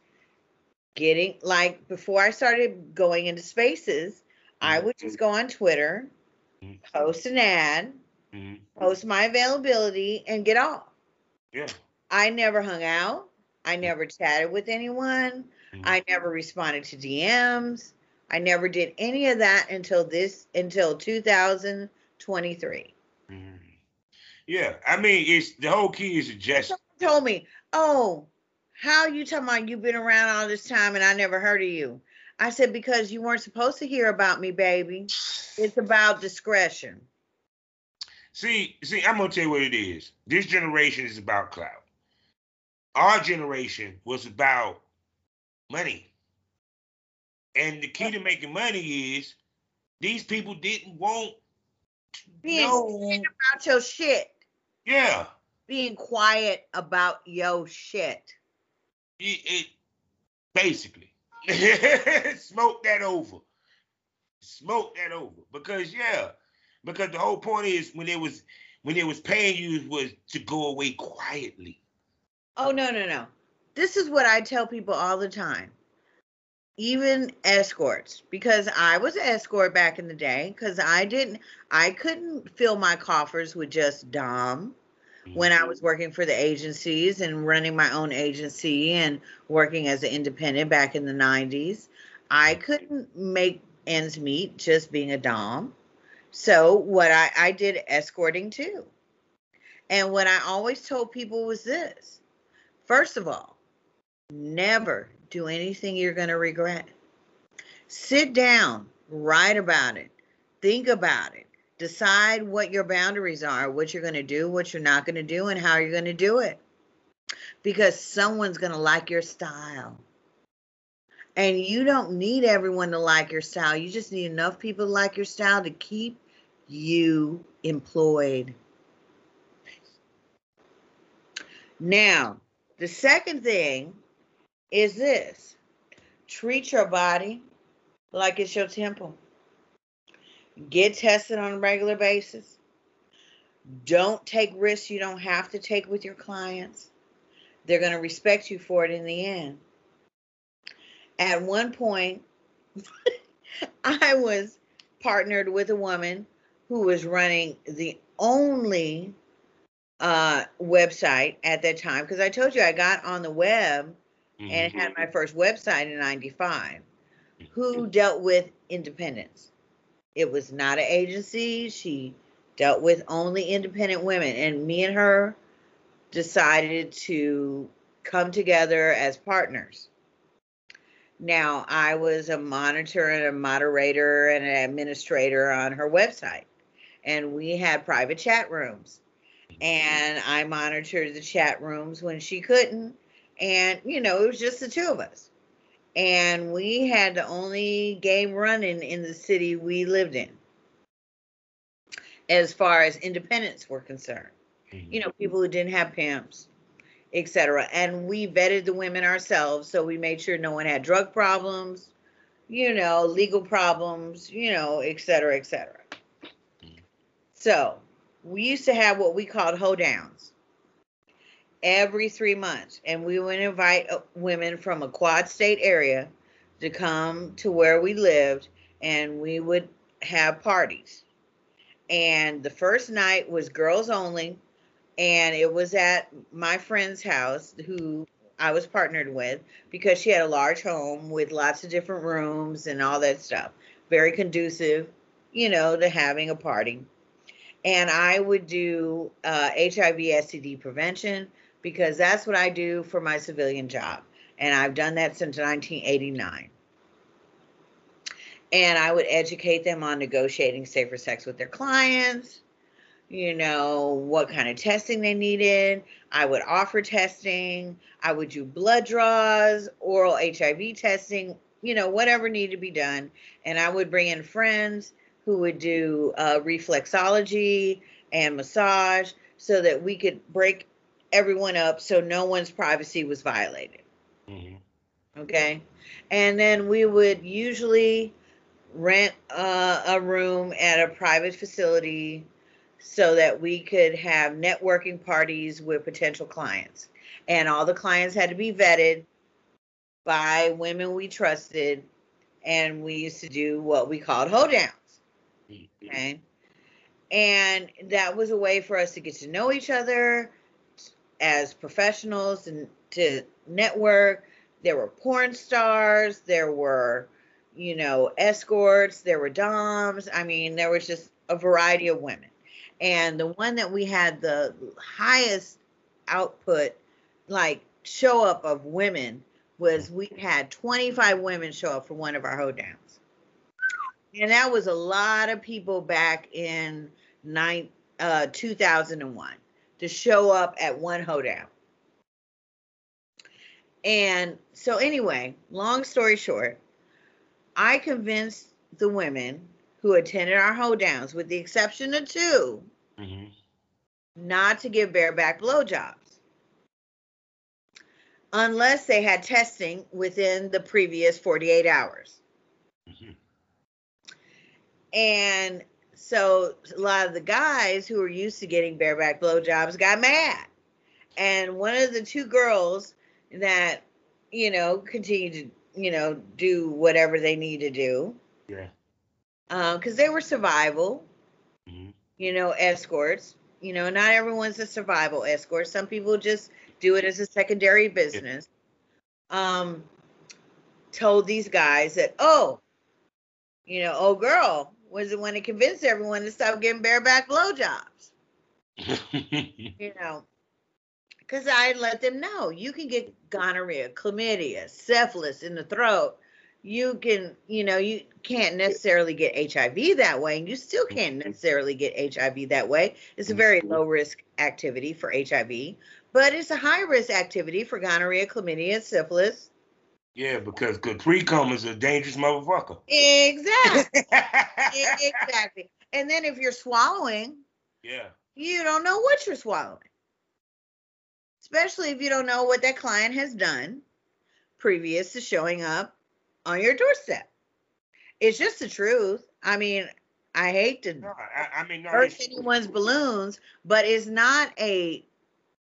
getting like before I started going into spaces, I would just go on Twitter, mm-hmm. post an ad, mm-hmm. post my availability, and get off. Yeah. I never hung out. I never chatted with anyone. Mm-hmm. I never responded to DMs. I never did any of that until this until 2023. Mm-hmm. Yeah, I mean, it's the whole key is just. Told me, "Oh, how you talking about you've been around all this time and I never heard of you?" I said, "Because you weren't supposed to hear about me, baby. It's about discretion." See, see, I'm gonna tell you what it is. This generation is about clout. Our generation was about money. And the key to making money is these people didn't want being know. about your shit. Yeah. Being quiet about your shit. It, it basically smoke that over. Smoke that over. Because yeah, because the whole point is when it was when it was paying you was to go away quietly. Oh no, no, no. This is what I tell people all the time. Even escorts, because I was an escort back in the day, because I didn't I couldn't fill my coffers with just Dom when I was working for the agencies and running my own agency and working as an independent back in the 90s. I couldn't make ends meet just being a Dom. So what I, I did escorting too. And what I always told people was this. First of all, never do anything you're going to regret. Sit down, write about it, think about it, decide what your boundaries are, what you're going to do, what you're not going to do, and how you're going to do it. Because someone's going to like your style. And you don't need everyone to like your style. You just need enough people to like your style to keep you employed. Now, the second thing is this treat your body like it's your temple. Get tested on a regular basis. Don't take risks you don't have to take with your clients. They're going to respect you for it in the end. At one point, I was partnered with a woman who was running the only uh, website at that time because I told you I got on the web mm-hmm. and had my first website in 95 who dealt with independence. It was not an agency. She dealt with only independent women and me and her decided to come together as partners. Now, I was a monitor and a moderator and an administrator on her website and we had private chat rooms. And I monitored the chat rooms when she couldn't. And, you know, it was just the two of us. And we had the only game running in the city we lived in. as far as independents were concerned. Mhm. You know, people who didn't have pimps, etc. And we vetted the women ourselves, so we made sure no one had drug problems, you know, legal problems, you know, et cetera, et cetera. Mhm. So we used to have what we called hoedowns every three months, and we would invite uh, women from a quad state area to come to where we lived, and we would have parties. And the first night was girls only, and it was at my friend's house who I was partnered with because she had a large home with lots of different rooms and all that stuff. Very conducive, you know, to having a party. And I would do uh, HIV STD prevention because that's what I do for my civilian job. And I've done that since 1989. And I would educate them on negotiating safer sex with their clients, you know, what kind of testing they needed. I would offer testing. I would do blood draws, oral HIV testing, you know, whatever needed to be done. And I would bring in friends who would do uh, reflexology and massage so that we could break everyone up so no one's privacy was violated. Mhm. Okay. And then we would usually rent uh, a room at a private facility so that we could have networking parties with potential clients. And all the clients had to be vetted by women we trusted. And we used to do what we called hoedowns. Mhm. Okay. And that was a way for us to get to know each other as professionals and to network. There were porn stars, there were, you know, escorts, there were DOMs. I mean, there was just a variety of women. And the one that we had the highest output, like show up of women, was we had 25 women show up for one of our hoedowns. And that was a lot of people back in nine, uh, 2001 to show up at one hoedown. And so, anyway, long story short, I convinced the women who attended our hoedowns, with the exception of two, Mhm. not to give bareback blowjobs unless they had testing within the previous 48 hours. Mhm. And so a lot of the guys who were used to getting bareback blowjobs got mad. And one of the two girls that, you know, continued to, you know, do whatever they need to do, Yeah. because they were survival, Mhm. you know, escorts. You know, not everyone's a survival escort. Some people just do it as a secondary business. Um, told these guys that, oh, you know, oh girl was the one that convinced everyone to stop getting bareback blowjobs. You know, because I let them know you can get gonorrhea, chlamydia, syphilis in the throat. You can, you know, you can't necessarily get HIV that way, and you still mm-hmm. can't necessarily get HIV that way. It's a mm-hmm. very low risk activity for HIV, but it's a high risk activity for gonorrhea, chlamydia, syphilis. Yeah, because pre-cum is a dangerous motherfucker. Exactly. exactly. And then if you're swallowing, yeah. you don't know what you're swallowing. Especially if you don't know what that client has done previous to showing up on your doorstep. It's just the truth. I mean, I hate to No, I, I mean, no, burst anyone's balloons, but it's not a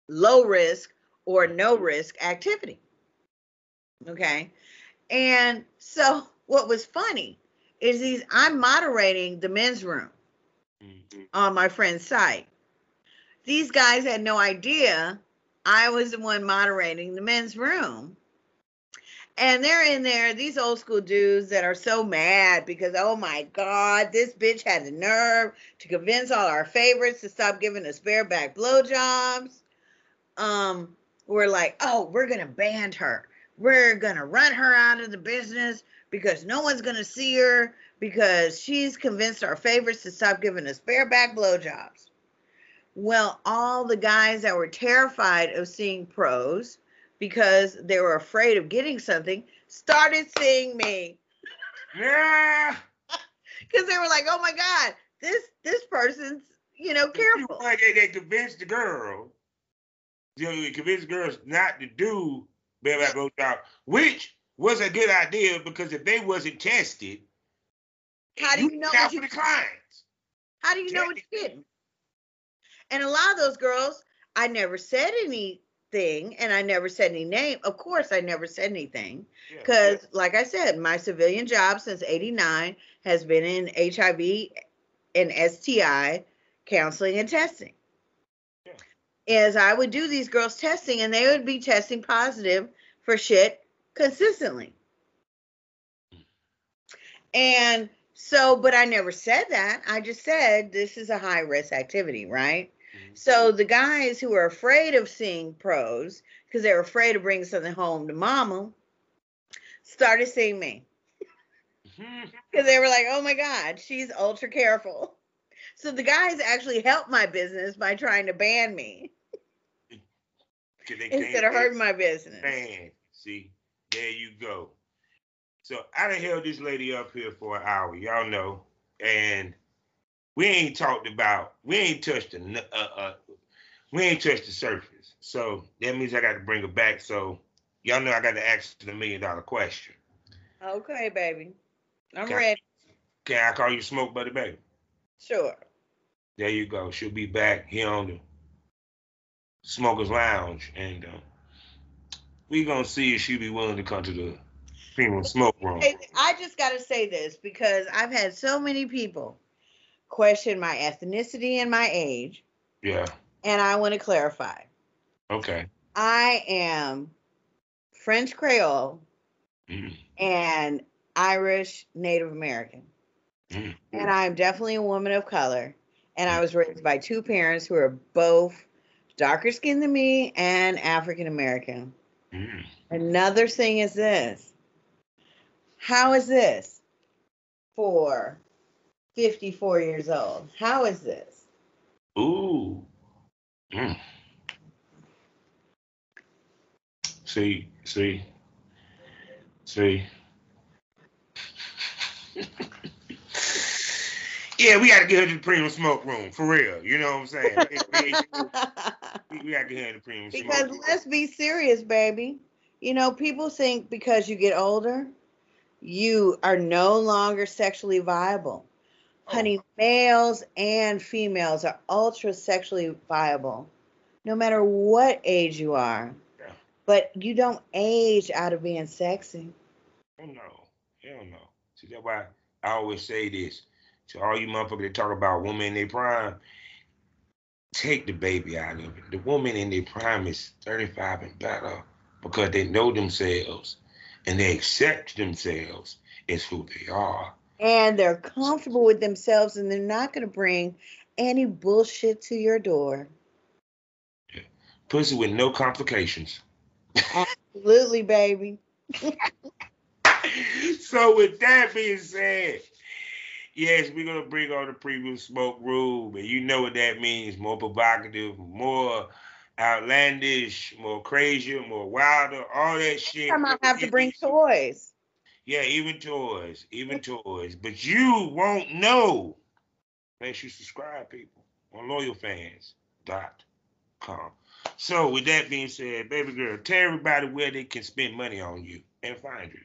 low risk or no risk activity. Okay. And so what was funny is these I'm moderating the men's room Mhm. on my friend's site. These guys had no idea I was the one moderating the men's room. And they're in there, these old school dudes that are so mad because, oh my God, this bitch had the nerve to convince all our favorites to stop giving us bareback blowjobs. Um, we're like, oh, we're gonna ban her. We're gonna run her out of the business because no one's gonna see her because she's convinced our favorites to stop giving us bareback blowjobs. Well, all the guys that were terrified of seeing pros because they were afraid of getting something started seeing me Yeah. because they were like, oh my God, this this person's you know careful. Like they, they convinced the girl, you know, they convinced girls not to do bareback blowjob, which was a good idea because if they wasn't tested, how do you know what you the clients? How do you know what you're getting? And a lot of those girls, I never said anything, and I never said any name. Of course, I never said anything because, yeah. like I said, my civilian job since '89 has been in HIV and STI counseling and testing. As I would do these girls testing, and they would be testing positive for shit consistently. And so, but I never said that. I just said this is a high risk activity, right? Mm-hmm. So the guys who are afraid of seeing pros because they're afraid of bringing something home to mama started seeing me because they were like, oh my God, she's ultra careful. So the guys actually helped my business by trying to ban me instead of hurting my business. Ban. see, there you go. So I done held this lady up here for an hour, y'all know, and we ain't talked about, we ain't touched the, uh, uh, we ain't touched the surface. So that means I got to bring her back. So y'all know I got to ask the million dollar question. Okay, baby. I'm can ready. I, can I call you Smoke Buddy Baby? Sure. There you go. She'll be back here on the Smokers Lounge, and uh, we gonna see if she'll be willing to come to the female smoke room. I just gotta say this because I've had so many people question my ethnicity and my age. Yeah. And I want to clarify. Okay. I am French Creole mm. and Irish Native American. Mm. And I'm definitely a woman of color. And I was raised by two parents who are both darker skinned than me and African American. Mm. Another thing is this how is this for 54 years old? How is this? Ooh. Mm. See, see, see. yeah, we got to get her to the premium smoke room for real. You know what I'm saying? we, got to get her in the premium because smoke room. Because let's be serious, baby. You know, people think because you get older, you are no longer sexually viable. Oh. Honey, males and females are ultra sexually viable, no matter what age you are. Yeah. But you don't age out of being sexy. Oh no, hell no. See that's why I always say this to all you motherfuckers that talk about women in their prime. Take the baby out of it. The woman in their prime is 35 and better because they know themselves and they accept themselves as who they are. And they're comfortable with themselves and they're not going to bring any bullshit to your door. Yeah. Pussy with no complications. Absolutely, baby. so, with that being said, yes, we're gonna bring on the premium smoke room, and you know what that means: more provocative, more outlandish, more crazy, more wilder, all that shit. I have to bring toys. Yeah, even toys, even toys. But you won't know unless you subscribe, people, on loyalfans.com. So, with that being said, baby girl, tell everybody where they can spend money on you and find you.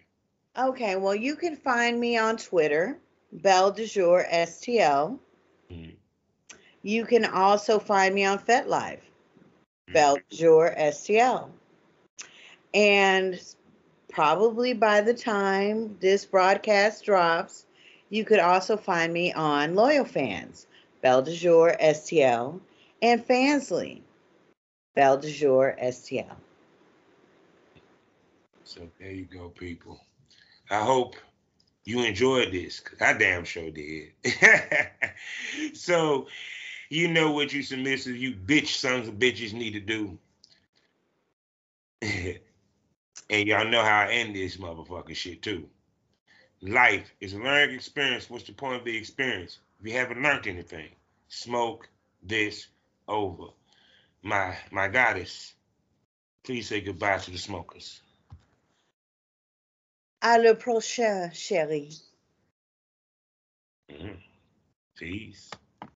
Okay, well, you can find me on Twitter, Belle de Jour STL. Mm-hmm. You can also find me on FetLife. jour STL. And probably by the time this broadcast drops, you could also find me on Loyal Fans, Belle de Jour STL, and Fansly, Belle de Jour STL. So there you go, people. I hope you enjoyed this, because I damn sure did. so you know what you submissive, you bitch sons of bitches need to do. and y'all know how I end this motherfucking shit too. Life is a learning experience. What's the point of the experience? If you haven't learned anything, smoke this over. My my goddess, please say goodbye to the smokers. À le prochain, chérie. Mm-hmm. Peace.